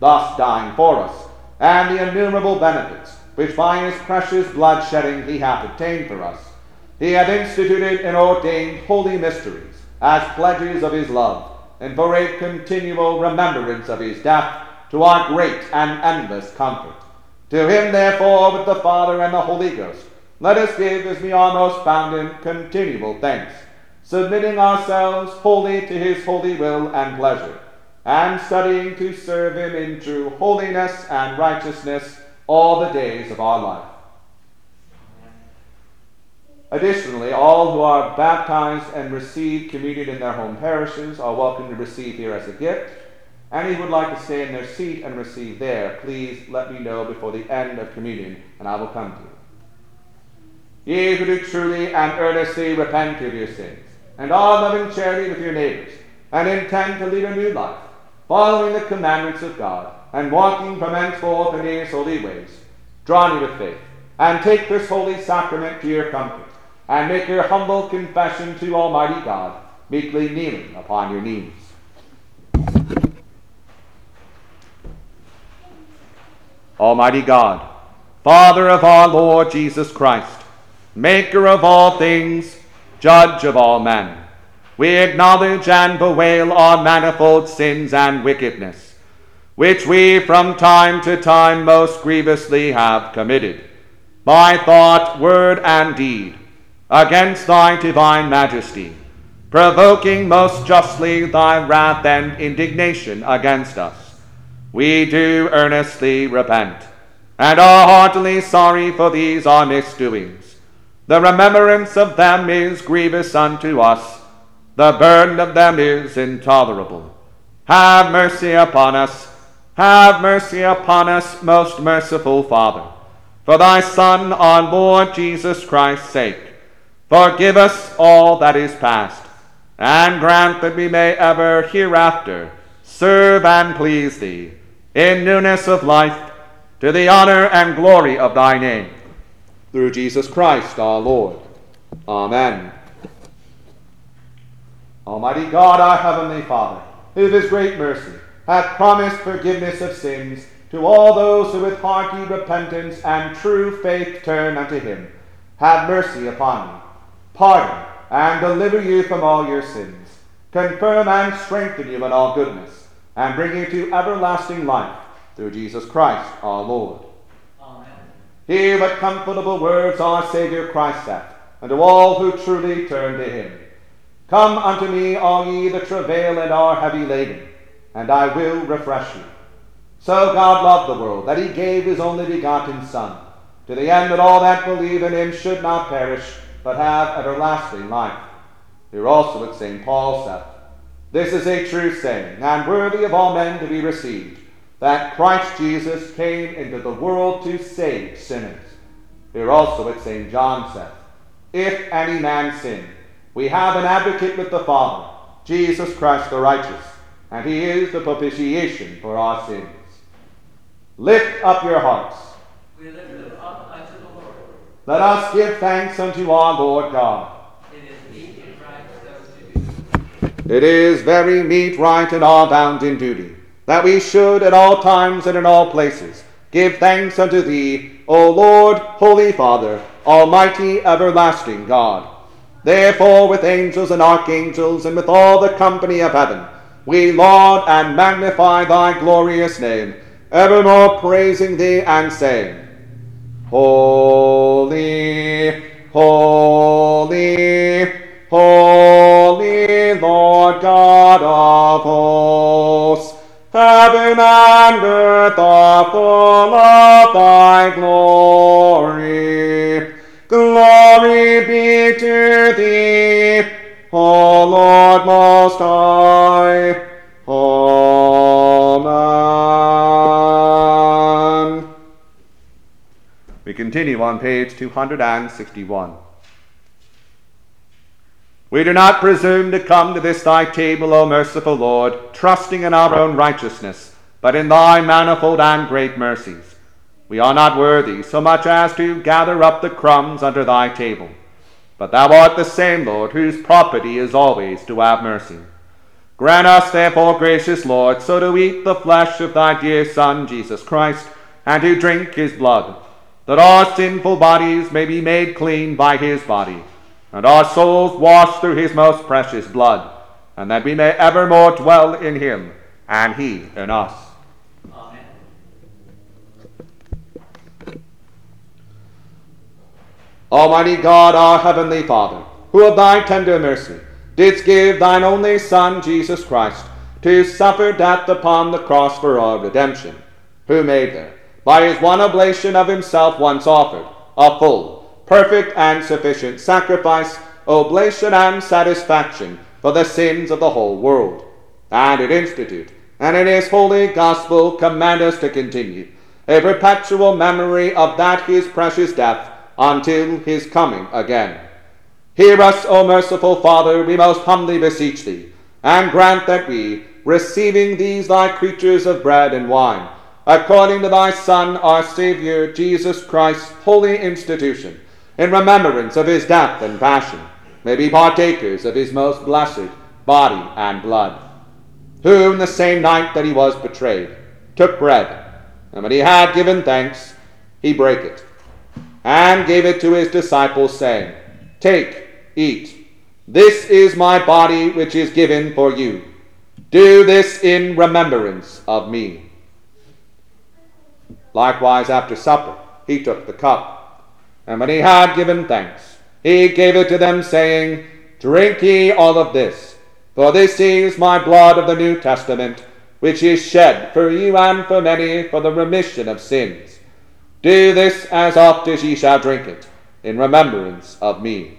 thus dying for us, and the innumerable benefits which by his precious blood shedding he hath obtained for us. He hath instituted and ordained holy mysteries as pledges of his love, and for a continual remembrance of his death, to our great and endless comfort. To him, therefore, with the Father and the Holy Ghost, let us give as we are most bound in continual thanks, submitting ourselves wholly to his holy will and pleasure, and studying to serve him in true holiness and righteousness all the days of our life. Additionally, all who are baptized and receive communion in their home parishes are welcome to receive here as a gift. Any who would like to stay in their seat and receive there, please let me know before the end of communion, and I will come to you. Ye who do truly and earnestly repent of your sins, and are loving charity with your neighbors, and intend to lead a new life, following the commandments of God, and walking from henceforth in his holy ways, draw near with faith, and take this holy sacrament to your comfort, and make your humble confession to Almighty God, meekly kneeling upon your knees. Almighty God, Father of our Lord Jesus Christ, Maker of all things, Judge of all men, we acknowledge and bewail our manifold sins and wickedness, which we from time to time most grievously have committed, by thought, word, and deed, against thy divine majesty, provoking most justly thy wrath and indignation against us. We do earnestly repent, and are heartily sorry for these our misdoings the remembrance of them is grievous unto us, the burden of them is intolerable. Have mercy upon us, have mercy upon us, most merciful Father, for thy Son, our Lord Jesus Christ's sake. Forgive us all that is past, and grant that we may ever hereafter serve and please thee in newness of life, to the honor and glory of thy name through Jesus Christ our Lord. Amen. Almighty God, our heavenly Father, who of his great mercy hath promised forgiveness of sins to all those who with hearty repentance and true faith turn unto him, have mercy upon you, pardon and deliver you from all your sins, confirm and strengthen you in all goodness, and bring you to everlasting life through Jesus Christ our Lord. Amen. Hear what comfortable words our Saviour Christ saith unto all who truly turn to him. Come unto me, all ye that travail and are heavy laden, and I will refresh you. So God loved the world, that he gave his only begotten Son, to the end that all that believe in him should not perish, but have everlasting life. Hear also what St. Paul saith, This is a true saying, and worthy of all men to be received that Christ Jesus came into the world to save sinners. Hear also at St. John saith, If any man sin, we have an advocate with the Father, Jesus Christ the righteous, and he is the propitiation for our sins. Lift up your hearts. We lift them up unto the Lord. Let us give thanks unto our Lord God. It is meet and right so to do. It is very meet, right, and our bound in duty that we should at all times and in all places give thanks unto thee, O Lord, Holy Father, Almighty, everlasting God. Therefore, with angels and archangels, and with all the company of heaven, we laud and magnify thy glorious name, evermore praising thee and saying, Holy, holy, holy Lord God of hosts, heaven and earth are full of thy glory pray to thee, O Lord Most High. Amen. We continue on page 261. We do not presume to come to this thy table, O merciful Lord, trusting in our own righteousness, but in thy manifold and great mercies. We are not worthy so much as to gather up the crumbs under thy table. But thou art the same, Lord, whose property is always to have mercy. Grant us, therefore, gracious Lord, so to eat the flesh of thy dear Son, Jesus Christ, and to drink his blood, that our sinful bodies may be made clean by his body, and our souls washed through his most precious blood, and that we may evermore dwell in him, and he in us. Amen. Almighty God, our heavenly Father, who of thy tender mercy didst give thine only Son, Jesus Christ, to suffer death upon the cross for our redemption, who made there, by his one oblation of himself once offered, a full, perfect, and sufficient sacrifice, oblation, and satisfaction for the sins of the whole world. And it institute, and in his holy gospel command us to continue a perpetual memory of that his precious death until his coming again. Hear us, O merciful Father, we most humbly beseech thee, and grant that we, receiving these thy creatures of bread and wine, according to thy Son, our Saviour, Jesus Christ's holy institution, in remembrance of his death and passion, may be partakers of his most blessed body and blood, who, in the same night that he was betrayed, took bread, and when he had given thanks, he brake it, and gave it to his disciples, saying, Take, eat. This is my body which is given for you. Do this in remembrance of me. Likewise, after supper, he took the cup. And when he had given thanks, he gave it to them, saying, Drink ye all of this, for this is my blood of the New Testament, which is shed for you and for many for the remission of sins. Do this as oft as ye shall drink it, in remembrance of me.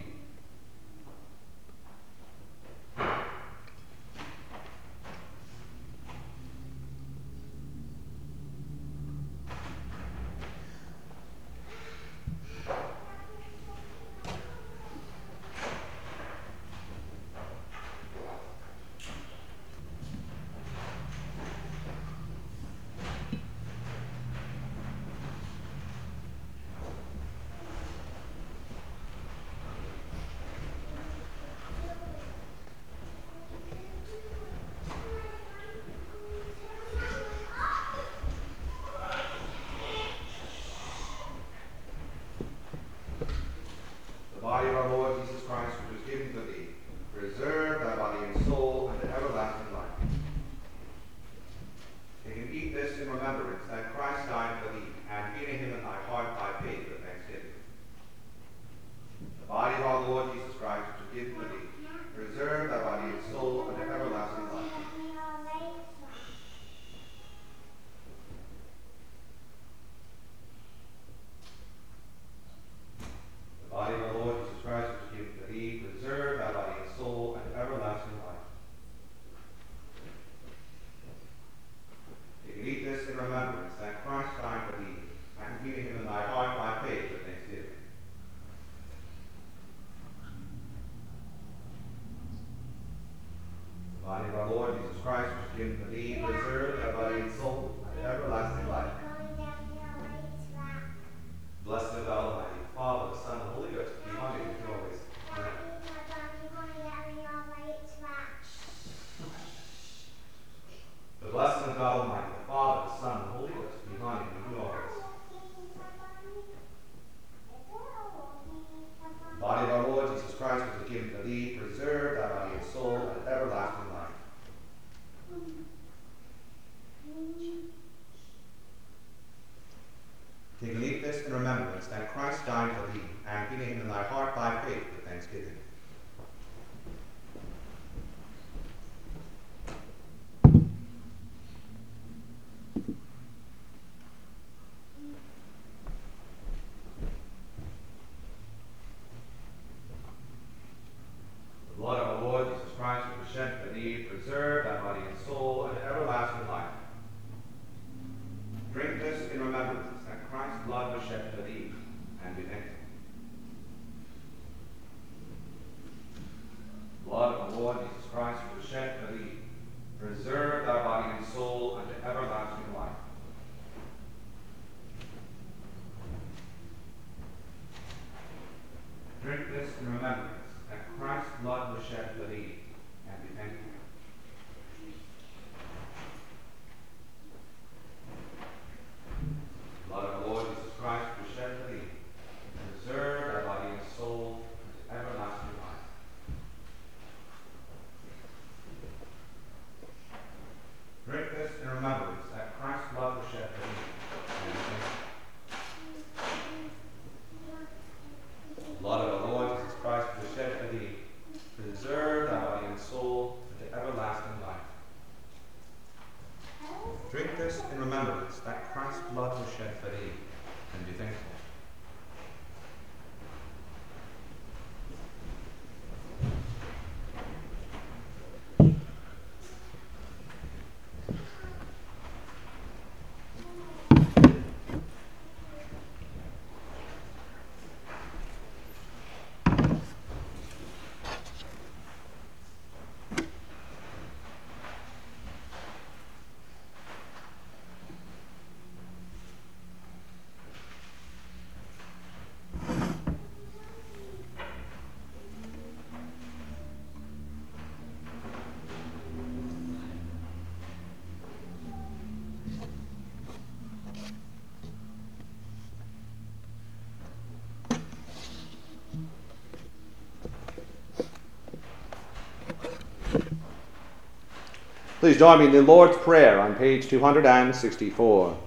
Please join me in the Lord's Prayer on page 264.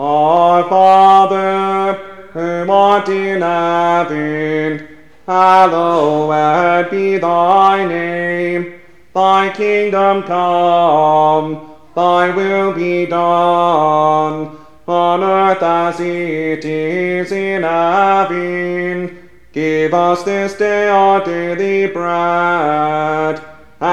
Our Father, who art in heaven, hallowed be thy name. Thy kingdom come, thy will be done, on earth as it is in heaven. Give us this day our daily bread,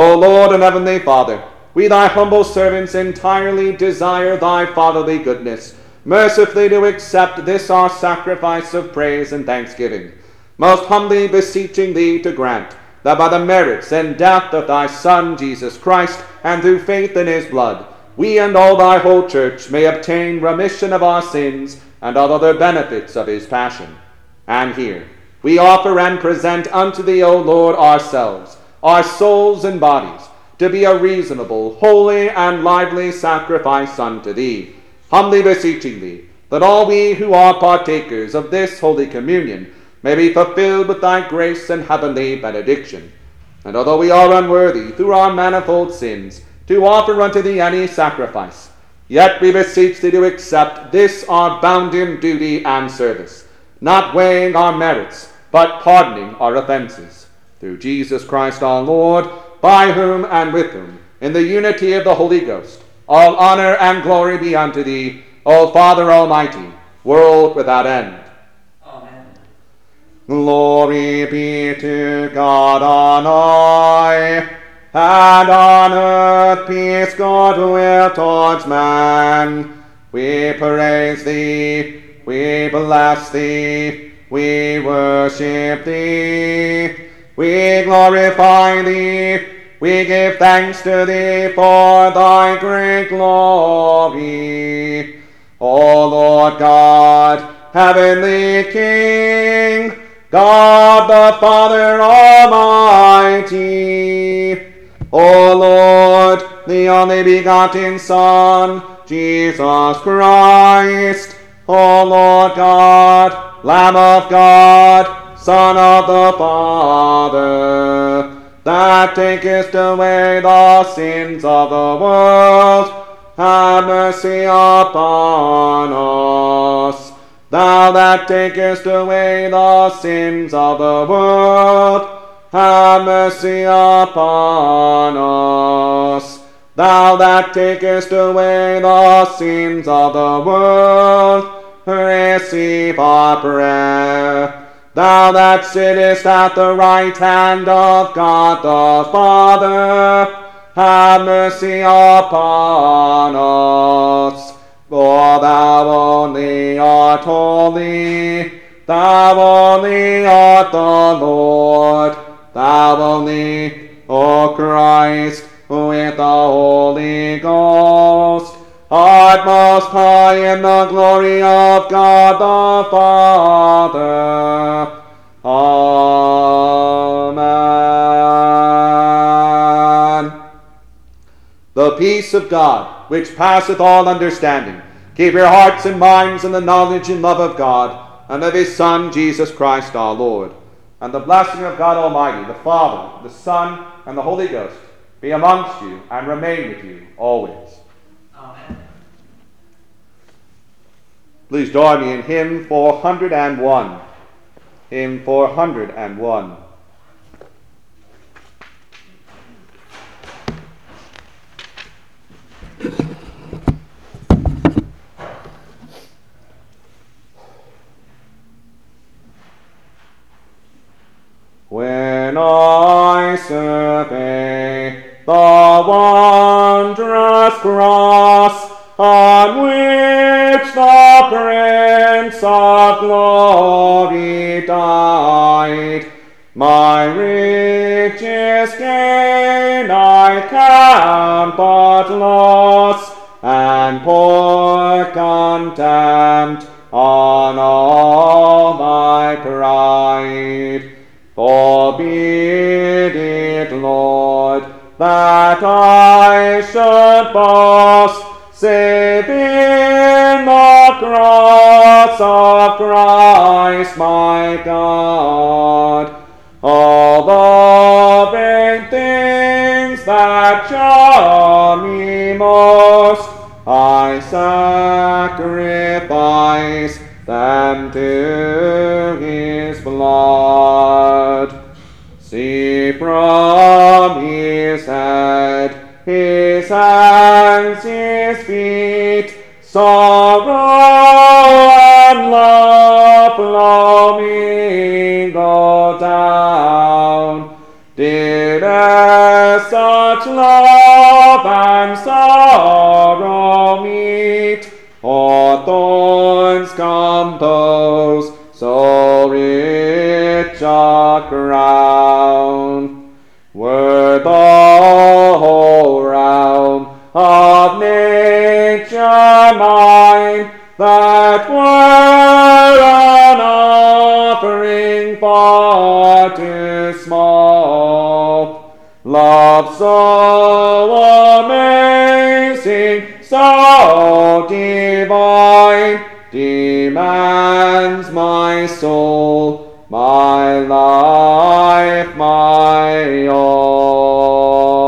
O Lord and Heavenly Father, we thy humble servants entirely desire thy fatherly goodness, mercifully to accept this our sacrifice of praise and thanksgiving, most humbly beseeching thee to grant that by the merits and death of thy Son Jesus Christ, and through faith in his blood, we and all thy whole church may obtain remission of our sins and all other benefits of his passion. And here we offer and present unto thee, O Lord, ourselves, our souls and bodies, to be a reasonable, holy, and lively sacrifice unto thee, humbly beseeching thee that all we who are partakers of this holy communion may be fulfilled with thy grace and heavenly benediction. And although we are unworthy, through our manifold sins, to offer unto thee any sacrifice, yet we beseech thee to accept this our bounden duty and service, not weighing our merits, but pardoning our offenses. Through Jesus Christ our Lord, by whom and with whom, in the unity of the Holy Ghost, all honor and glory be unto thee, O Father Almighty, world without end. Amen. Glory be to God on high, and on earth peace, God will towards man. We praise thee, we bless thee, we worship thee, we glorify thee, we give thanks to thee for thy great glory. O Lord God, heavenly King, God the Father Almighty, O Lord, the only begotten Son, Jesus Christ, O Lord God, Lamb of God, Son of the Father, that takest away the sins of the world, have mercy upon us. Thou that takest away the sins of the world, have mercy upon us. Thou that takest away the sins of the world, receive our prayer. Thou that sittest at the right hand of God the Father, have mercy upon us. For thou only art holy, thou only art the Lord, thou only, O Christ, with the Holy Ghost, art most high in the glory of God the Father. Amen. The peace of God, which passeth all understanding, keep your hearts and minds in the knowledge and love of God and of his Son, Jesus Christ our Lord. And the blessing of God Almighty, the Father, the Son, and the Holy Ghost be amongst you and remain with you always. Amen. Please join me in hymn 401. Hymn 401. When I survey the wondrous cross on which the Prince of Glory died, my riches gain I count but loss, and pour contempt on all my pride. Forbid it, Lord, that I should boast, save in the cross of Christ my God. All the vain things that charm me most, I sacrifice them to his blood. See from his head, his hands, his feet, sorrow and love flowing go down. Did such love and sorrow meet, or thorns compose so rich a crown? Mine, that were an offering far too small. Love so amazing, so divine, demands my soul, my life, my all.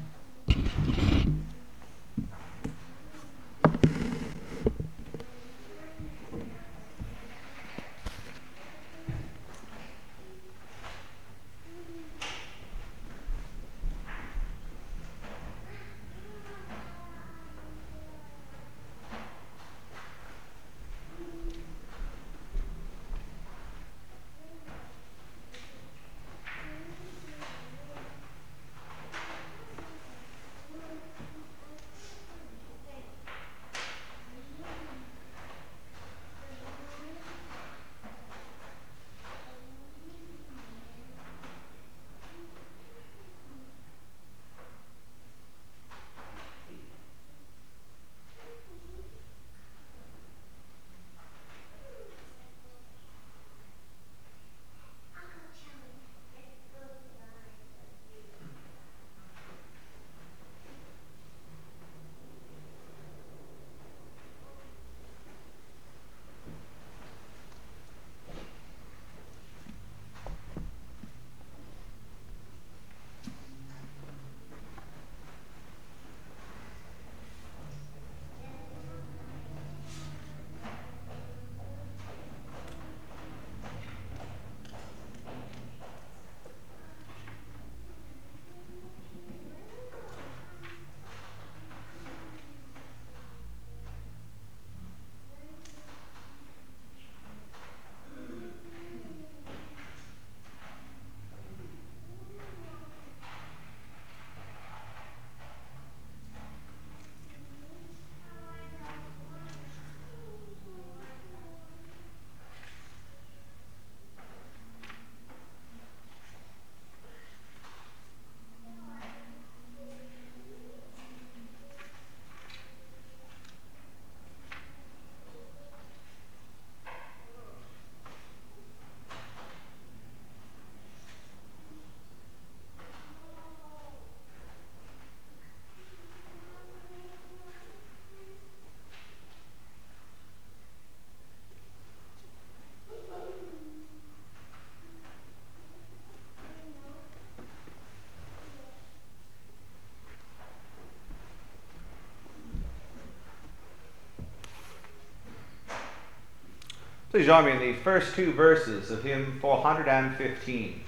Please join me in the first two verses of hymn 415.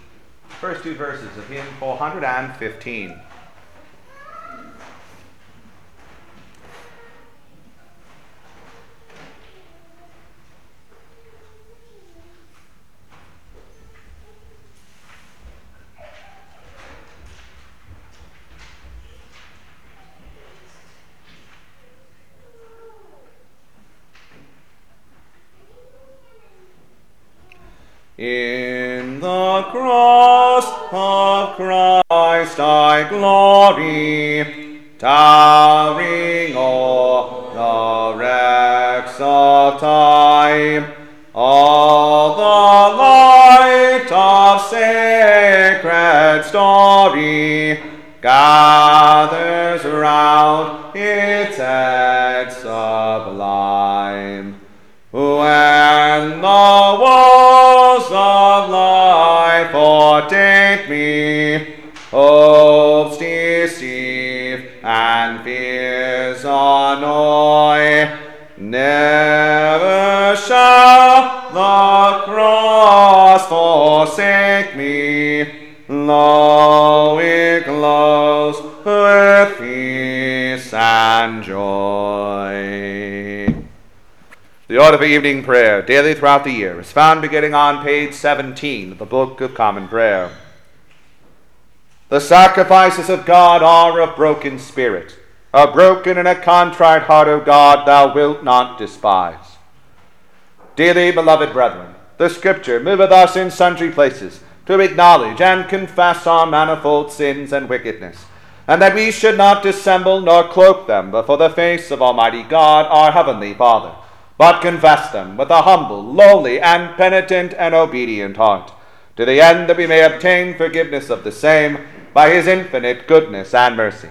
First two verses of hymn 415. Order for evening prayer, daily throughout the year, is found beginning on page 17 of the Book of Common Prayer. The sacrifices of God are a broken spirit. A broken and a contrite heart, O God, thou wilt not despise. Dearly beloved brethren, the Scripture moveth us in sundry places to acknowledge and confess our manifold sins and wickedness, and that we should not dissemble nor cloak them before the face of Almighty God, our Heavenly Father but confess them with a humble, lowly, and penitent and obedient heart, to the end that we may obtain forgiveness of the same by his infinite goodness and mercy.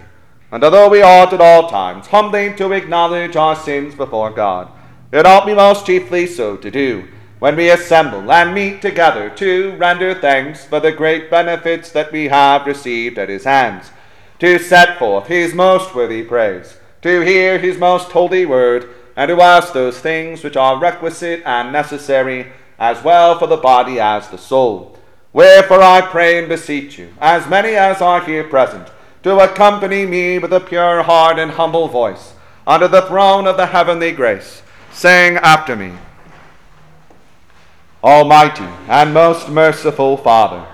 And although we ought at all times humbly to acknowledge our sins before God, it ought we most chiefly so to do when we assemble and meet together to render thanks for the great benefits that we have received at his hands, to set forth his most worthy praise, to hear his most holy word, and to ask those things which are requisite and necessary, as well for the body as the soul. Wherefore I pray and beseech you, as many as are here present, to accompany me with a pure heart and humble voice under the throne of the heavenly grace, saying after me, Almighty and most merciful Father,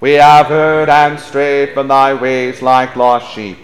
we have heard and strayed from thy ways like lost sheep.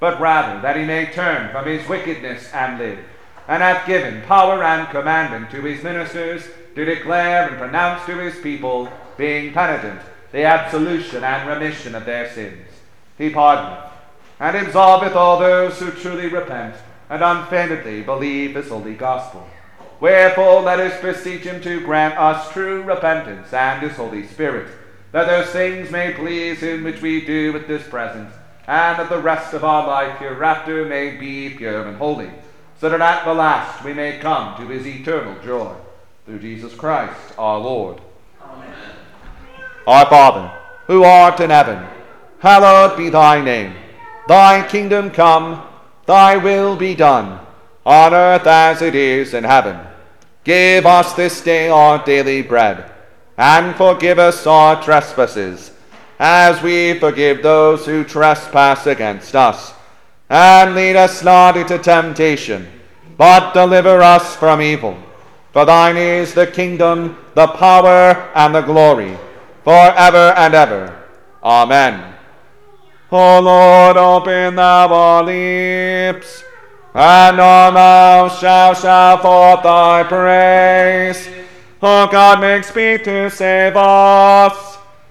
but rather that he may turn from his wickedness and live, and hath given power and commandment to his ministers to declare and pronounce to his people, being penitent, the absolution and remission of their sins. He pardoneth and absolveth all those who truly repent and unfeignedly believe his holy gospel. Wherefore let us beseech him to grant us true repentance and his Holy Spirit, that those things may please him which we do at this present, and that the rest of our life hereafter may be pure and holy, so that at the last we may come to his eternal joy. Through Jesus Christ our Lord. Amen. Our Father, who art in heaven, hallowed be thy name. Thy kingdom come, thy will be done, on earth as it is in heaven. Give us this day our daily bread, and forgive us our trespasses, as we forgive those who trespass against us. And lead us not into temptation, but deliver us from evil. For thine is the kingdom, the power, and the glory, for ever and ever. Amen. O Lord, open thou our lips, and our mouths shall shout forth thy praise. O God, make speed to save us.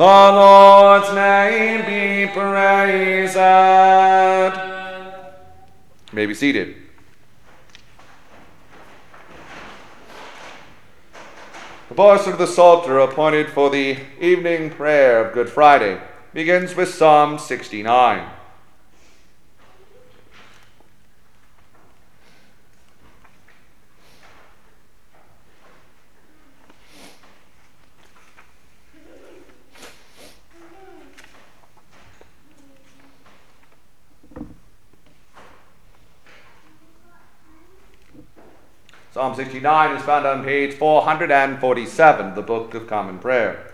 The Lord's name be praised. You may be seated. The portion of the Psalter appointed for the evening prayer of Good Friday begins with Psalm 69. Psalm 69 is found on page 447 of the Book of Common Prayer.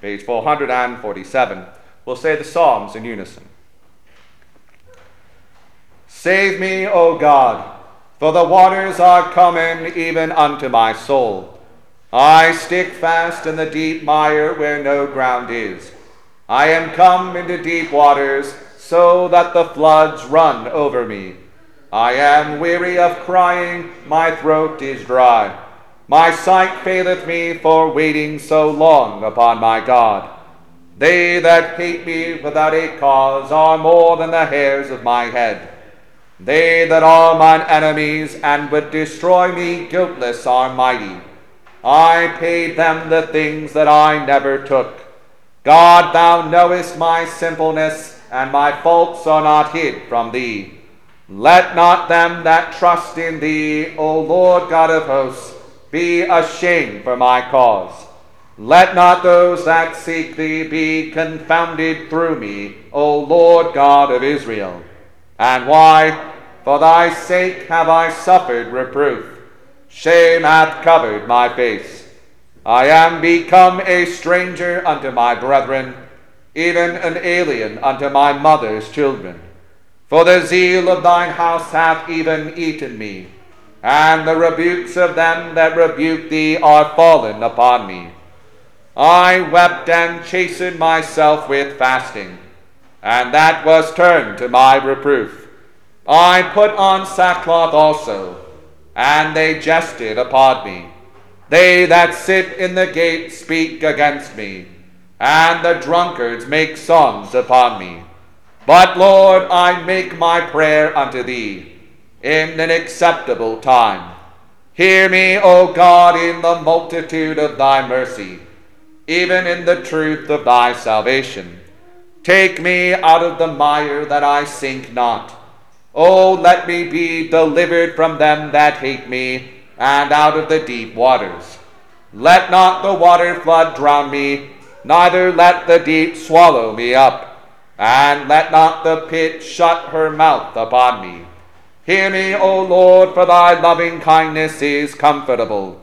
Page 447. We'll say the Psalms in unison. Save me, O God, for the waters are coming even unto my soul. I stick fast in the deep mire where no ground is. I am come into deep waters, so that the floods run over me. I am weary of crying, my throat is dry. My sight faileth me for waiting so long upon my God. They that hate me without a cause are more than the hairs of my head. They that are mine enemies and would destroy me guiltless are mighty. I paid them the things that I never took. God, thou knowest my simpleness, and my faults are not hid from thee. Let not them that trust in thee, O Lord God of hosts, be ashamed for my cause. Let not those that seek thee be confounded through me, O Lord God of Israel. And why? For thy sake have I suffered reproof. Shame hath covered my face. I am become a stranger unto my brethren, even an alien unto my mother's children. For the zeal of thine house hath even eaten me, and the rebukes of them that rebuke thee are fallen upon me. I wept and chastened myself with fasting, and that was turned to my reproof. I put on sackcloth also, and they jested upon me. They that sit in the gate speak against me, and the drunkards make songs upon me. But, Lord, I make my prayer unto thee in an acceptable time. Hear me, O God, in the multitude of thy mercy, even in the truth of thy salvation. Take me out of the mire that I sink not. O let me be delivered from them that hate me, and out of the deep waters. Let not the water flood drown me, neither let the deep swallow me up and let not the pit shut her mouth upon me. Hear me, O Lord, for thy loving kindness is comfortable.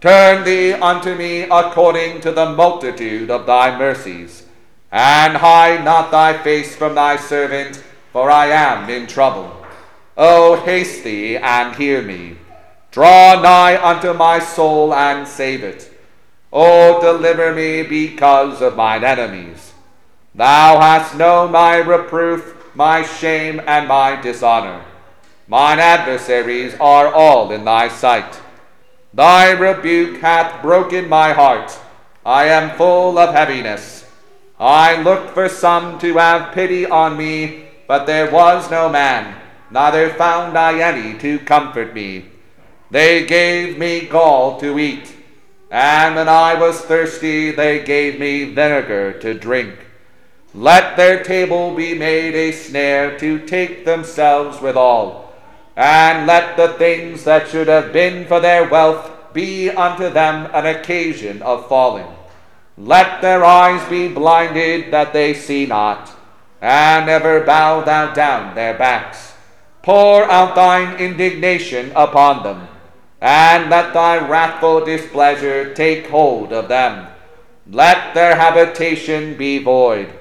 Turn thee unto me according to the multitude of thy mercies, and hide not thy face from thy servant, for I am in trouble. O haste thee and hear me. Draw nigh unto my soul and save it. O deliver me because of mine enemies. Thou hast known my reproof, my shame, and my dishonor. Mine adversaries are all in thy sight. Thy rebuke hath broken my heart. I am full of heaviness. I looked for some to have pity on me, but there was no man, neither found I any to comfort me. They gave me gall to eat, and when I was thirsty, they gave me vinegar to drink. Let their table be made a snare to take themselves withal, and let the things that should have been for their wealth be unto them an occasion of falling. Let their eyes be blinded that they see not, and ever bow thou down their backs. Pour out thine indignation upon them, and let thy wrathful displeasure take hold of them. Let their habitation be void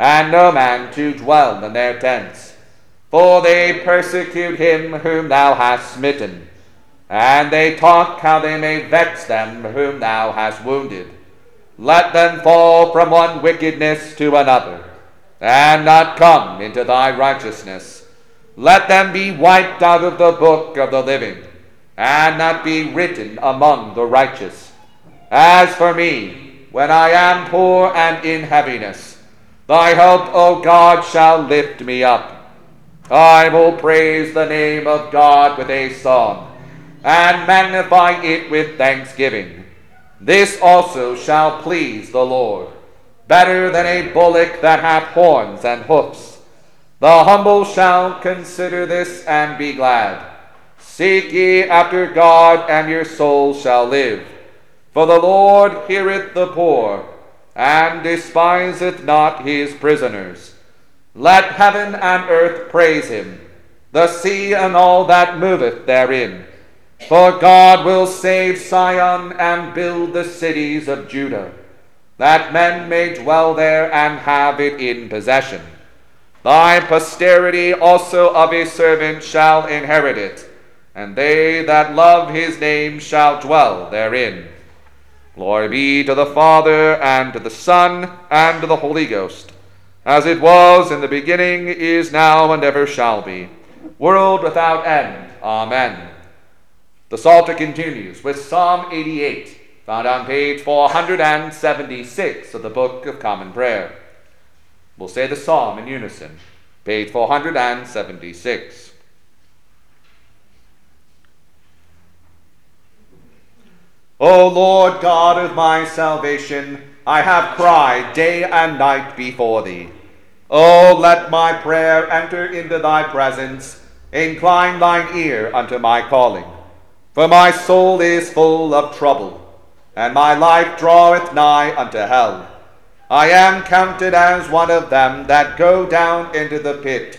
and no man to dwell in their tents. For they persecute him whom thou hast smitten, and they talk how they may vex them whom thou hast wounded. Let them fall from one wickedness to another, and not come into thy righteousness. Let them be wiped out of the book of the living, and not be written among the righteous. As for me, when I am poor and in heaviness, Thy help, O God, shall lift me up. I will praise the name of God with a song, and magnify it with thanksgiving. This also shall please the Lord, better than a bullock that hath horns and hoofs. The humble shall consider this and be glad. Seek ye after God, and your soul shall live. For the Lord heareth the poor and despiseth not his prisoners. Let heaven and earth praise him, the sea and all that moveth therein. For God will save Sion and build the cities of Judah, that men may dwell there and have it in possession. Thy posterity also of his servant shall inherit it, and they that love his name shall dwell therein. Glory be to the Father, and to the Son, and to the Holy Ghost, as it was in the beginning, is now, and ever shall be, world without end. Amen. The Psalter continues with Psalm 88, found on page 476 of the Book of Common Prayer. We'll say the psalm in unison, page 476. O Lord God of my salvation, I have cried day and night before thee. O let my prayer enter into thy presence, incline thine ear unto my calling. For my soul is full of trouble, and my life draweth nigh unto hell. I am counted as one of them that go down into the pit,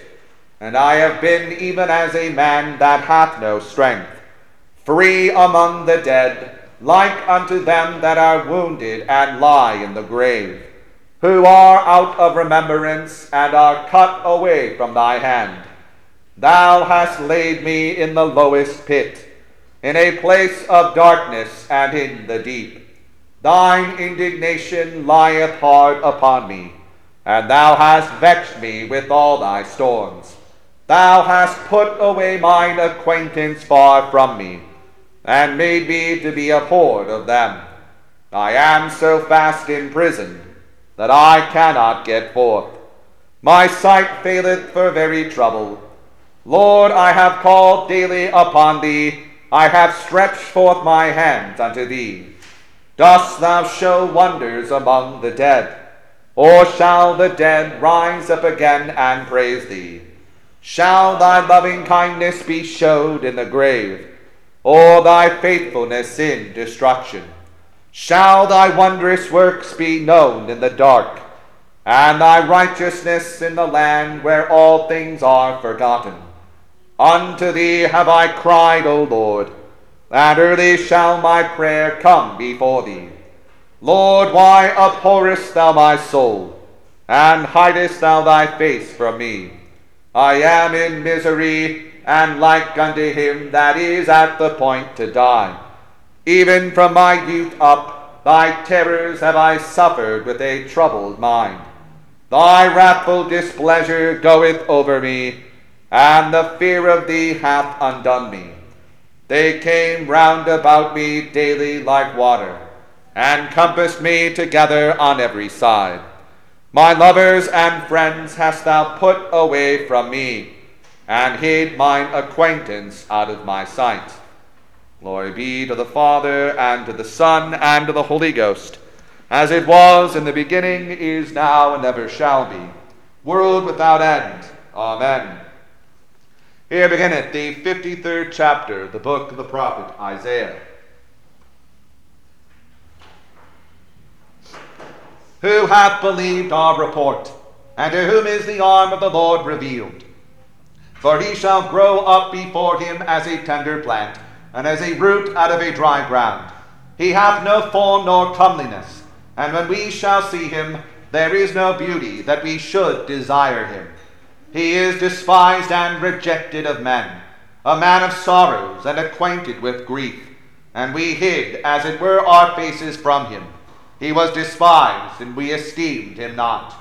and I have been even as a man that hath no strength, free among the dead, like unto them that are wounded and lie in the grave, who are out of remembrance and are cut away from thy hand. Thou hast laid me in the lowest pit, in a place of darkness and in the deep. Thine indignation lieth hard upon me, and thou hast vexed me with all thy storms. Thou hast put away mine acquaintance far from me, and made me to be abhorred of them. I am so fast in prison that I cannot get forth. My sight faileth for very trouble. Lord, I have called daily upon thee, I have stretched forth my hands unto thee. Dost thou show wonders among the dead? Or shall the dead rise up again and praise thee? Shall thy loving kindness be showed in the grave, or thy faithfulness in destruction? Shall thy wondrous works be known in the dark, and thy righteousness in the land where all things are forgotten? Unto thee have I cried, O Lord and early shall my prayer come before thee. Lord, why abhorrest thou my soul, and hidest thou thy face from me? I am in misery, and like unto him that is at the point to die. Even from my youth up, thy terrors have I suffered with a troubled mind. Thy wrathful displeasure goeth over me, and the fear of thee hath undone me. They came round about me daily like water, and compassed me together on every side. My lovers and friends hast thou put away from me, and hid mine acquaintance out of my sight. Glory be to the Father, and to the Son, and to the Holy Ghost, as it was in the beginning, is now, and ever shall be, world without end. Amen. Here beginneth the 53rd chapter, the book of the prophet Isaiah. Who hath believed our report, and to whom is the arm of the Lord revealed? For he shall grow up before him as a tender plant, and as a root out of a dry ground. He hath no form nor comeliness, and when we shall see him, there is no beauty that we should desire him. He is despised and rejected of men, a man of sorrows and acquainted with grief. And we hid, as it were, our faces from him. He was despised, and we esteemed him not.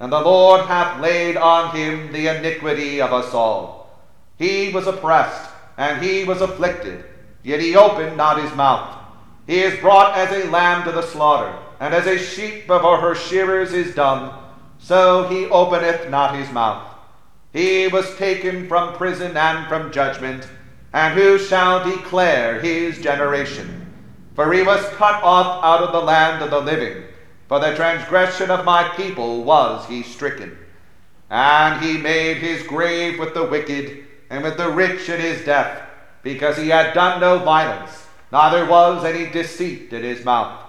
and the Lord hath laid on him the iniquity of us all. He was oppressed, and he was afflicted, yet he opened not his mouth. He is brought as a lamb to the slaughter, and as a sheep before her shearers is dumb, so he openeth not his mouth. He was taken from prison and from judgment, and who shall declare his generation? For he was cut off out of the land of the living. For the transgression of my people was he stricken. And he made his grave with the wicked, and with the rich in his death, because he had done no violence, neither was any deceit in his mouth.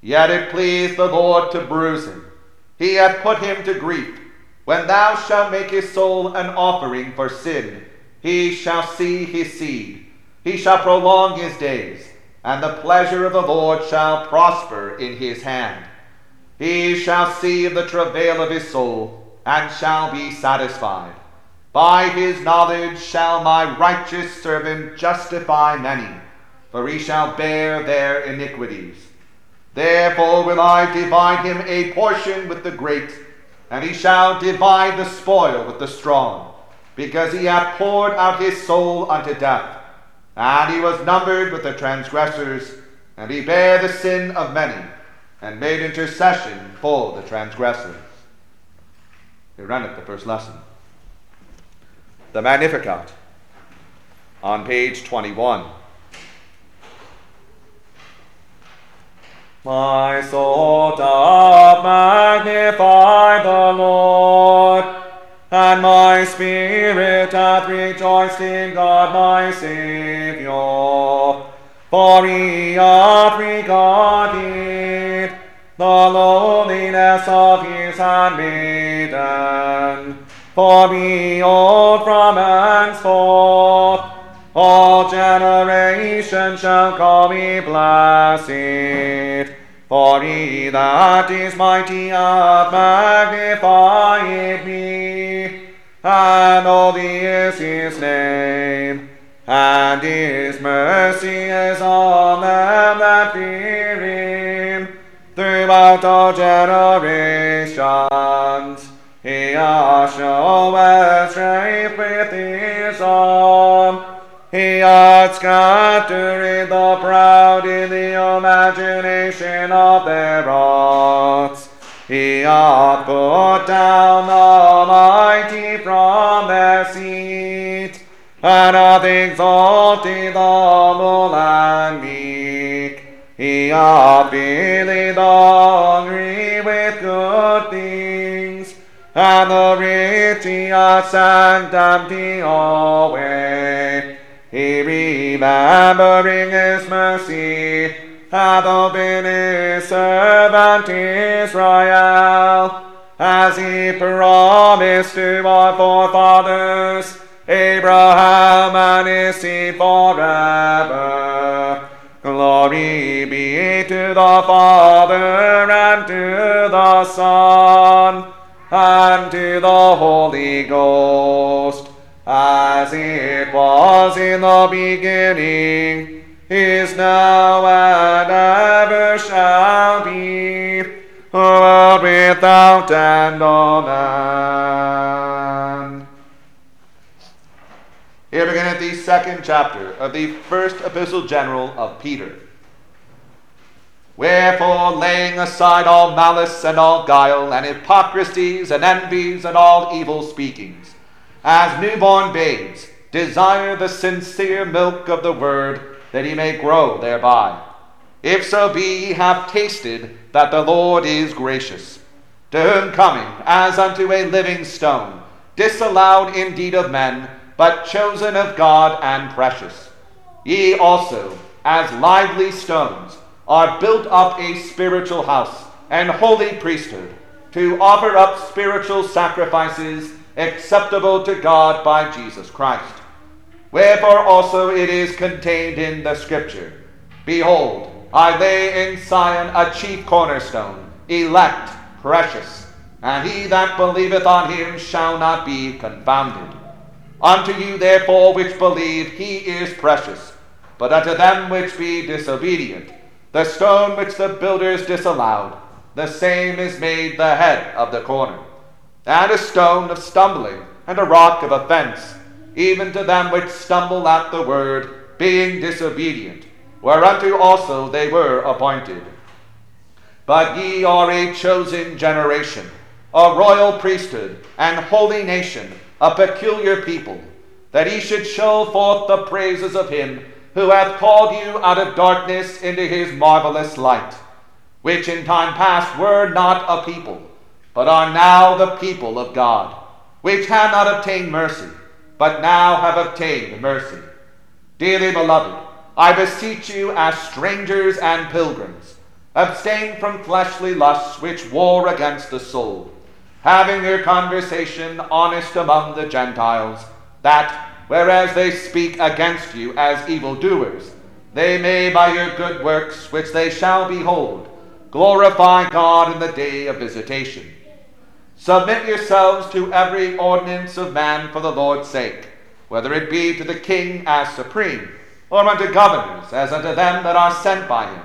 Yet it pleased the Lord to bruise him. He hath put him to grief. When thou shalt make his soul an offering for sin, he shall see his seed. He shall prolong his days, and the pleasure of the Lord shall prosper in his hand. He shall see the travail of his soul, and shall be satisfied. By his knowledge shall my righteous servant justify many, for he shall bear their iniquities. Therefore will I divide him a portion with the great and he shall divide the spoil with the strong, because he hath poured out his soul unto death, and he was numbered with the transgressors, and he bare the sin of many, and made intercession for the transgressors. Here runneth the first lesson. The Magnificat on page 21. My soul doth magnify the Lord, and my spirit hath rejoiced in God my Saviour. For he hath regarded the lowliness of his handmaiden. For behold, from henceforth all generations shall call me blessed. For he that is mighty hath magnified me, and holy is his name, and his mercy is on them that fear him throughout all generations. He showed strength with his arm. He hath scattered the proud in the imagination of their hearts. He hath put down the and hath exalted the humble and meek. He hath filled hungry with good things, and the rich he hath sent empty away. He remembering his mercy, hath opened his servant Israel, as he promised to our forefathers, Abraham and his seed forever. Glory be to the Father and to the Son and to the Holy Ghost as it was in the beginning, is now, and ever shall be, world without end. Amen. Here beginneth the second chapter of the first epistle general of Peter. Wherefore, laying aside all malice and all guile, and hypocrisies and envies and all evil speakings, as newborn babes, desire the sincere milk of the word, that ye may grow thereby. If so be ye have tasted that the Lord is gracious, to whom coming as unto a living stone, disallowed indeed of men, but chosen of God and precious. Ye also, as lively stones, are built up a spiritual house and holy priesthood, to offer up spiritual sacrifices acceptable to God by Jesus Christ. Wherefore also it is contained in the Scripture Behold, I lay in Sion a chief cornerstone, elect, precious, and he that believeth on him shall not be confounded. Unto you therefore which believe he is precious, but unto them which be disobedient, the stone which the builders disallowed, the same is made the head of the corner and a stone of stumbling, and a rock of offense, even to them which stumble at the word, being disobedient, whereunto also they were appointed. But ye are a chosen generation, a royal priesthood, and holy nation, a peculiar people, that ye should show forth the praises of him who hath called you out of darkness into his marvelous light, which in time past were not a people but are now the people of God, which had not obtained mercy, but now have obtained mercy. Dearly beloved, I beseech you as strangers and pilgrims, abstain from fleshly lusts which war against the soul, having your conversation honest among the Gentiles, that, whereas they speak against you as evildoers, they may by your good works which they shall behold, glorify God in the day of visitation. Submit yourselves to every ordinance of man for the Lord's sake, whether it be to the king as supreme, or unto governors as unto them that are sent by him,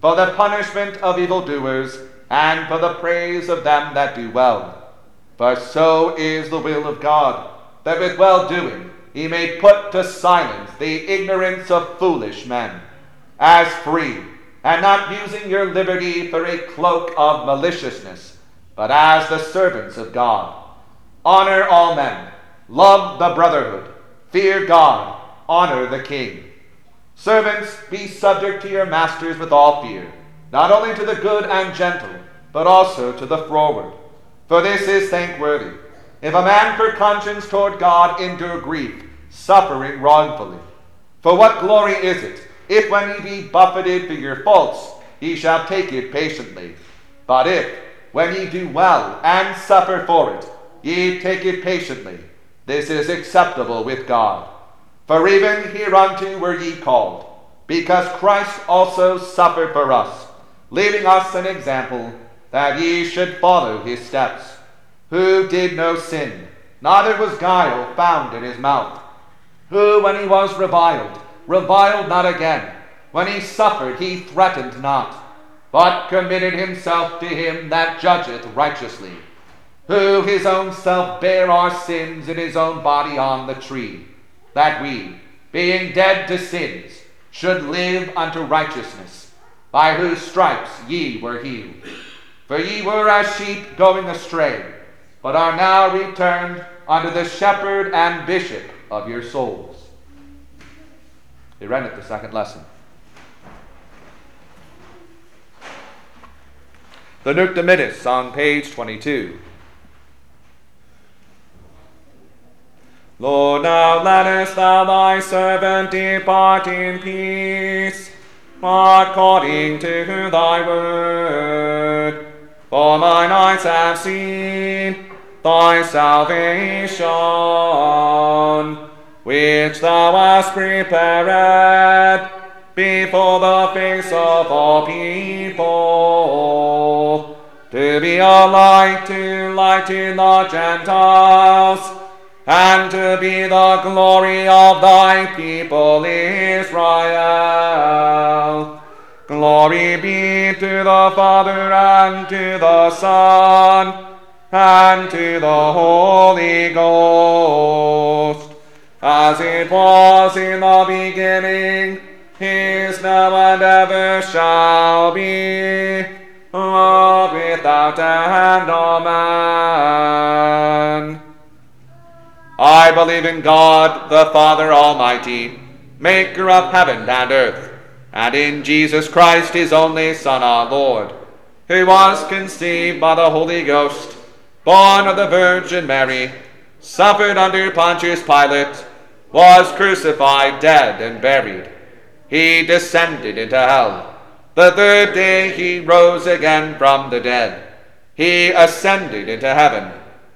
for the punishment of evildoers, and for the praise of them that do well. For so is the will of God, that with well doing he may put to silence the ignorance of foolish men, as free and not using your liberty for a cloak of maliciousness, but as the servants of God. Honor all men, love the brotherhood, fear God, honor the king. Servants, be subject to your masters with all fear, not only to the good and gentle, but also to the froward. For this is thankworthy. If a man for conscience toward God endure grief, suffering wrongfully. For what glory is it, if when ye be buffeted for your faults, ye shall take it patiently? But if, when ye do well and suffer for it, ye take it patiently, this is acceptable with God. For even hereunto were ye called, because Christ also suffered for us, leaving us an example that ye should follow his steps, who did no sin, neither was guile found in his mouth, who, when he was reviled, reviled not again, when he suffered, he threatened not, but committed himself to him that judgeth righteously, who his own self bare our sins in his own body on the tree that we, being dead to sins, should live unto righteousness, by whose stripes ye were healed. For ye were as sheep going astray, but are now returned unto the shepherd and bishop of your souls. He read it the second lesson. The Nunc Dimittis on page 22. Lord, now lettest thou thy servant depart in peace, according to thy word. For mine eyes have seen thy salvation, which thou hast prepared before the face of all people, to be a light to lighten the Gentiles and to be the glory of thy people Israel. Glory be to the Father and to the Son and to the Holy Ghost, as it was in the beginning, is now and ever shall be, world without end. Amen. I believe in God, the Father Almighty, maker of heaven and earth, and in Jesus Christ, his only Son, our Lord, who was conceived by the Holy Ghost, born of the Virgin Mary, suffered under Pontius Pilate, was crucified, dead, and buried. He descended into hell. The third day he rose again from the dead. He ascended into heaven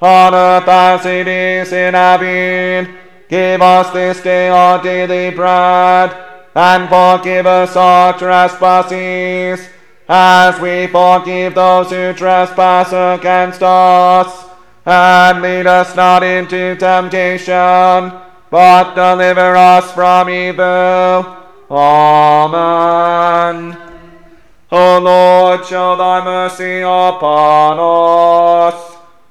on earth as it is in heaven. Give us this day our daily bread, and forgive us our trespasses, as we forgive those who trespass against us. And lead us not into temptation, but deliver us from evil. Amen. O Lord, show thy mercy upon us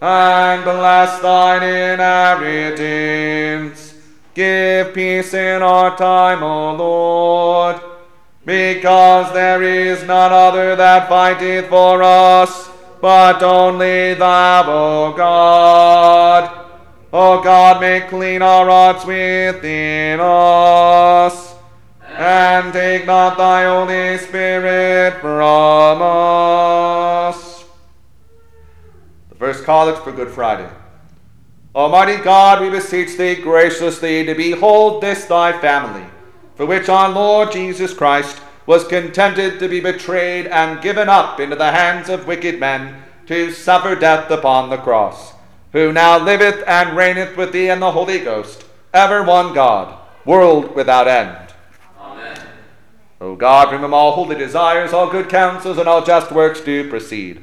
And bless thine inheritance. Give peace in our time, O Lord, because there is none other that fighteth for us, but only thou, O God. O God, make clean our hearts within us, and take not thy Holy Spirit from us. First collect for Good Friday. Almighty God, we beseech thee graciously to behold this thy family, for which our Lord Jesus Christ was contented to be betrayed and given up into the hands of wicked men to suffer death upon the cross who now liveth and reigneth with thee in the Holy Ghost, ever one God, world without end. Amen. O God, from whom all holy desires, all good counsels, and all just works do proceed,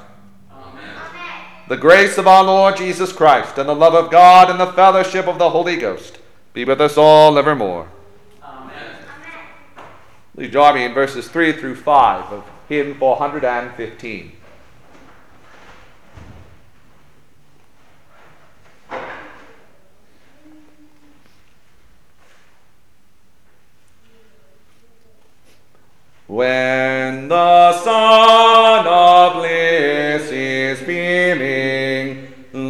The grace of our Lord Jesus Christ, and the love of God, and the fellowship of the Holy Ghost be with us all evermore. Amen. Please join me in verses 3 through 5 of hymn 415. When the sun of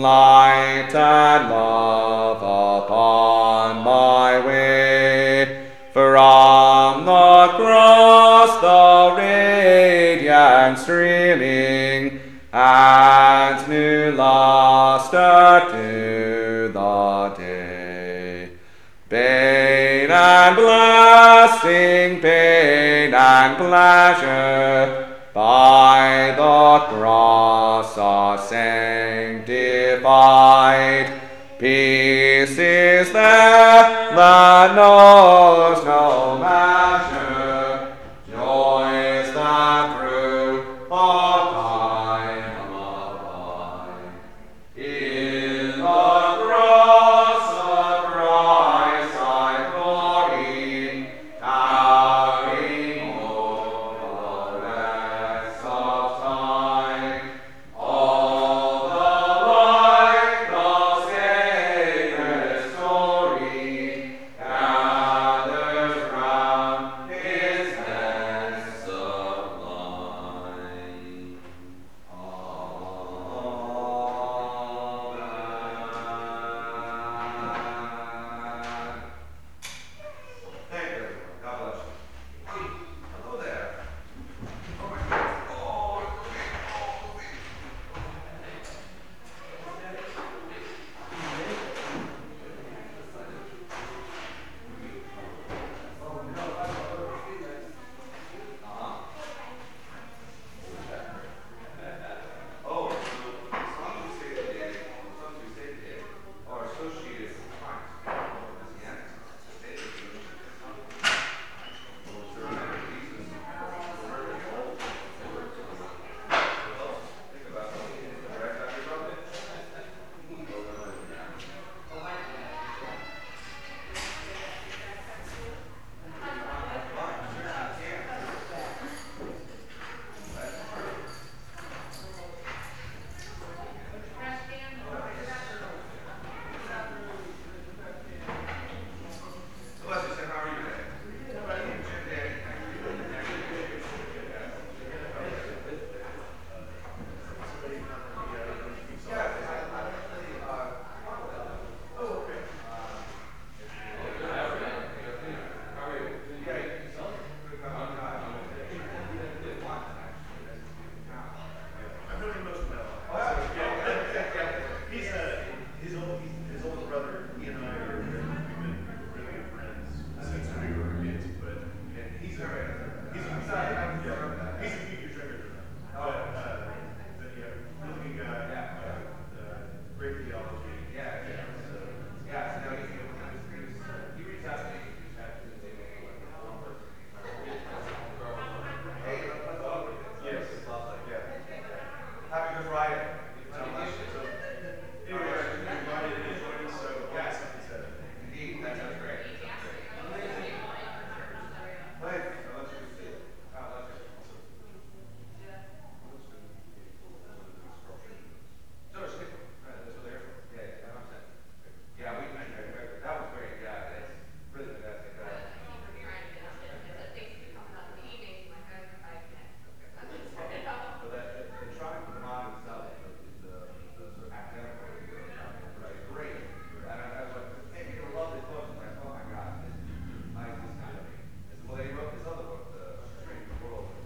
light and love upon my way, from the cross the radiance streaming, adds new luster to the day. Pain and blessing, pain and pleasure, by the cross are sanctified. Peace is there that knows.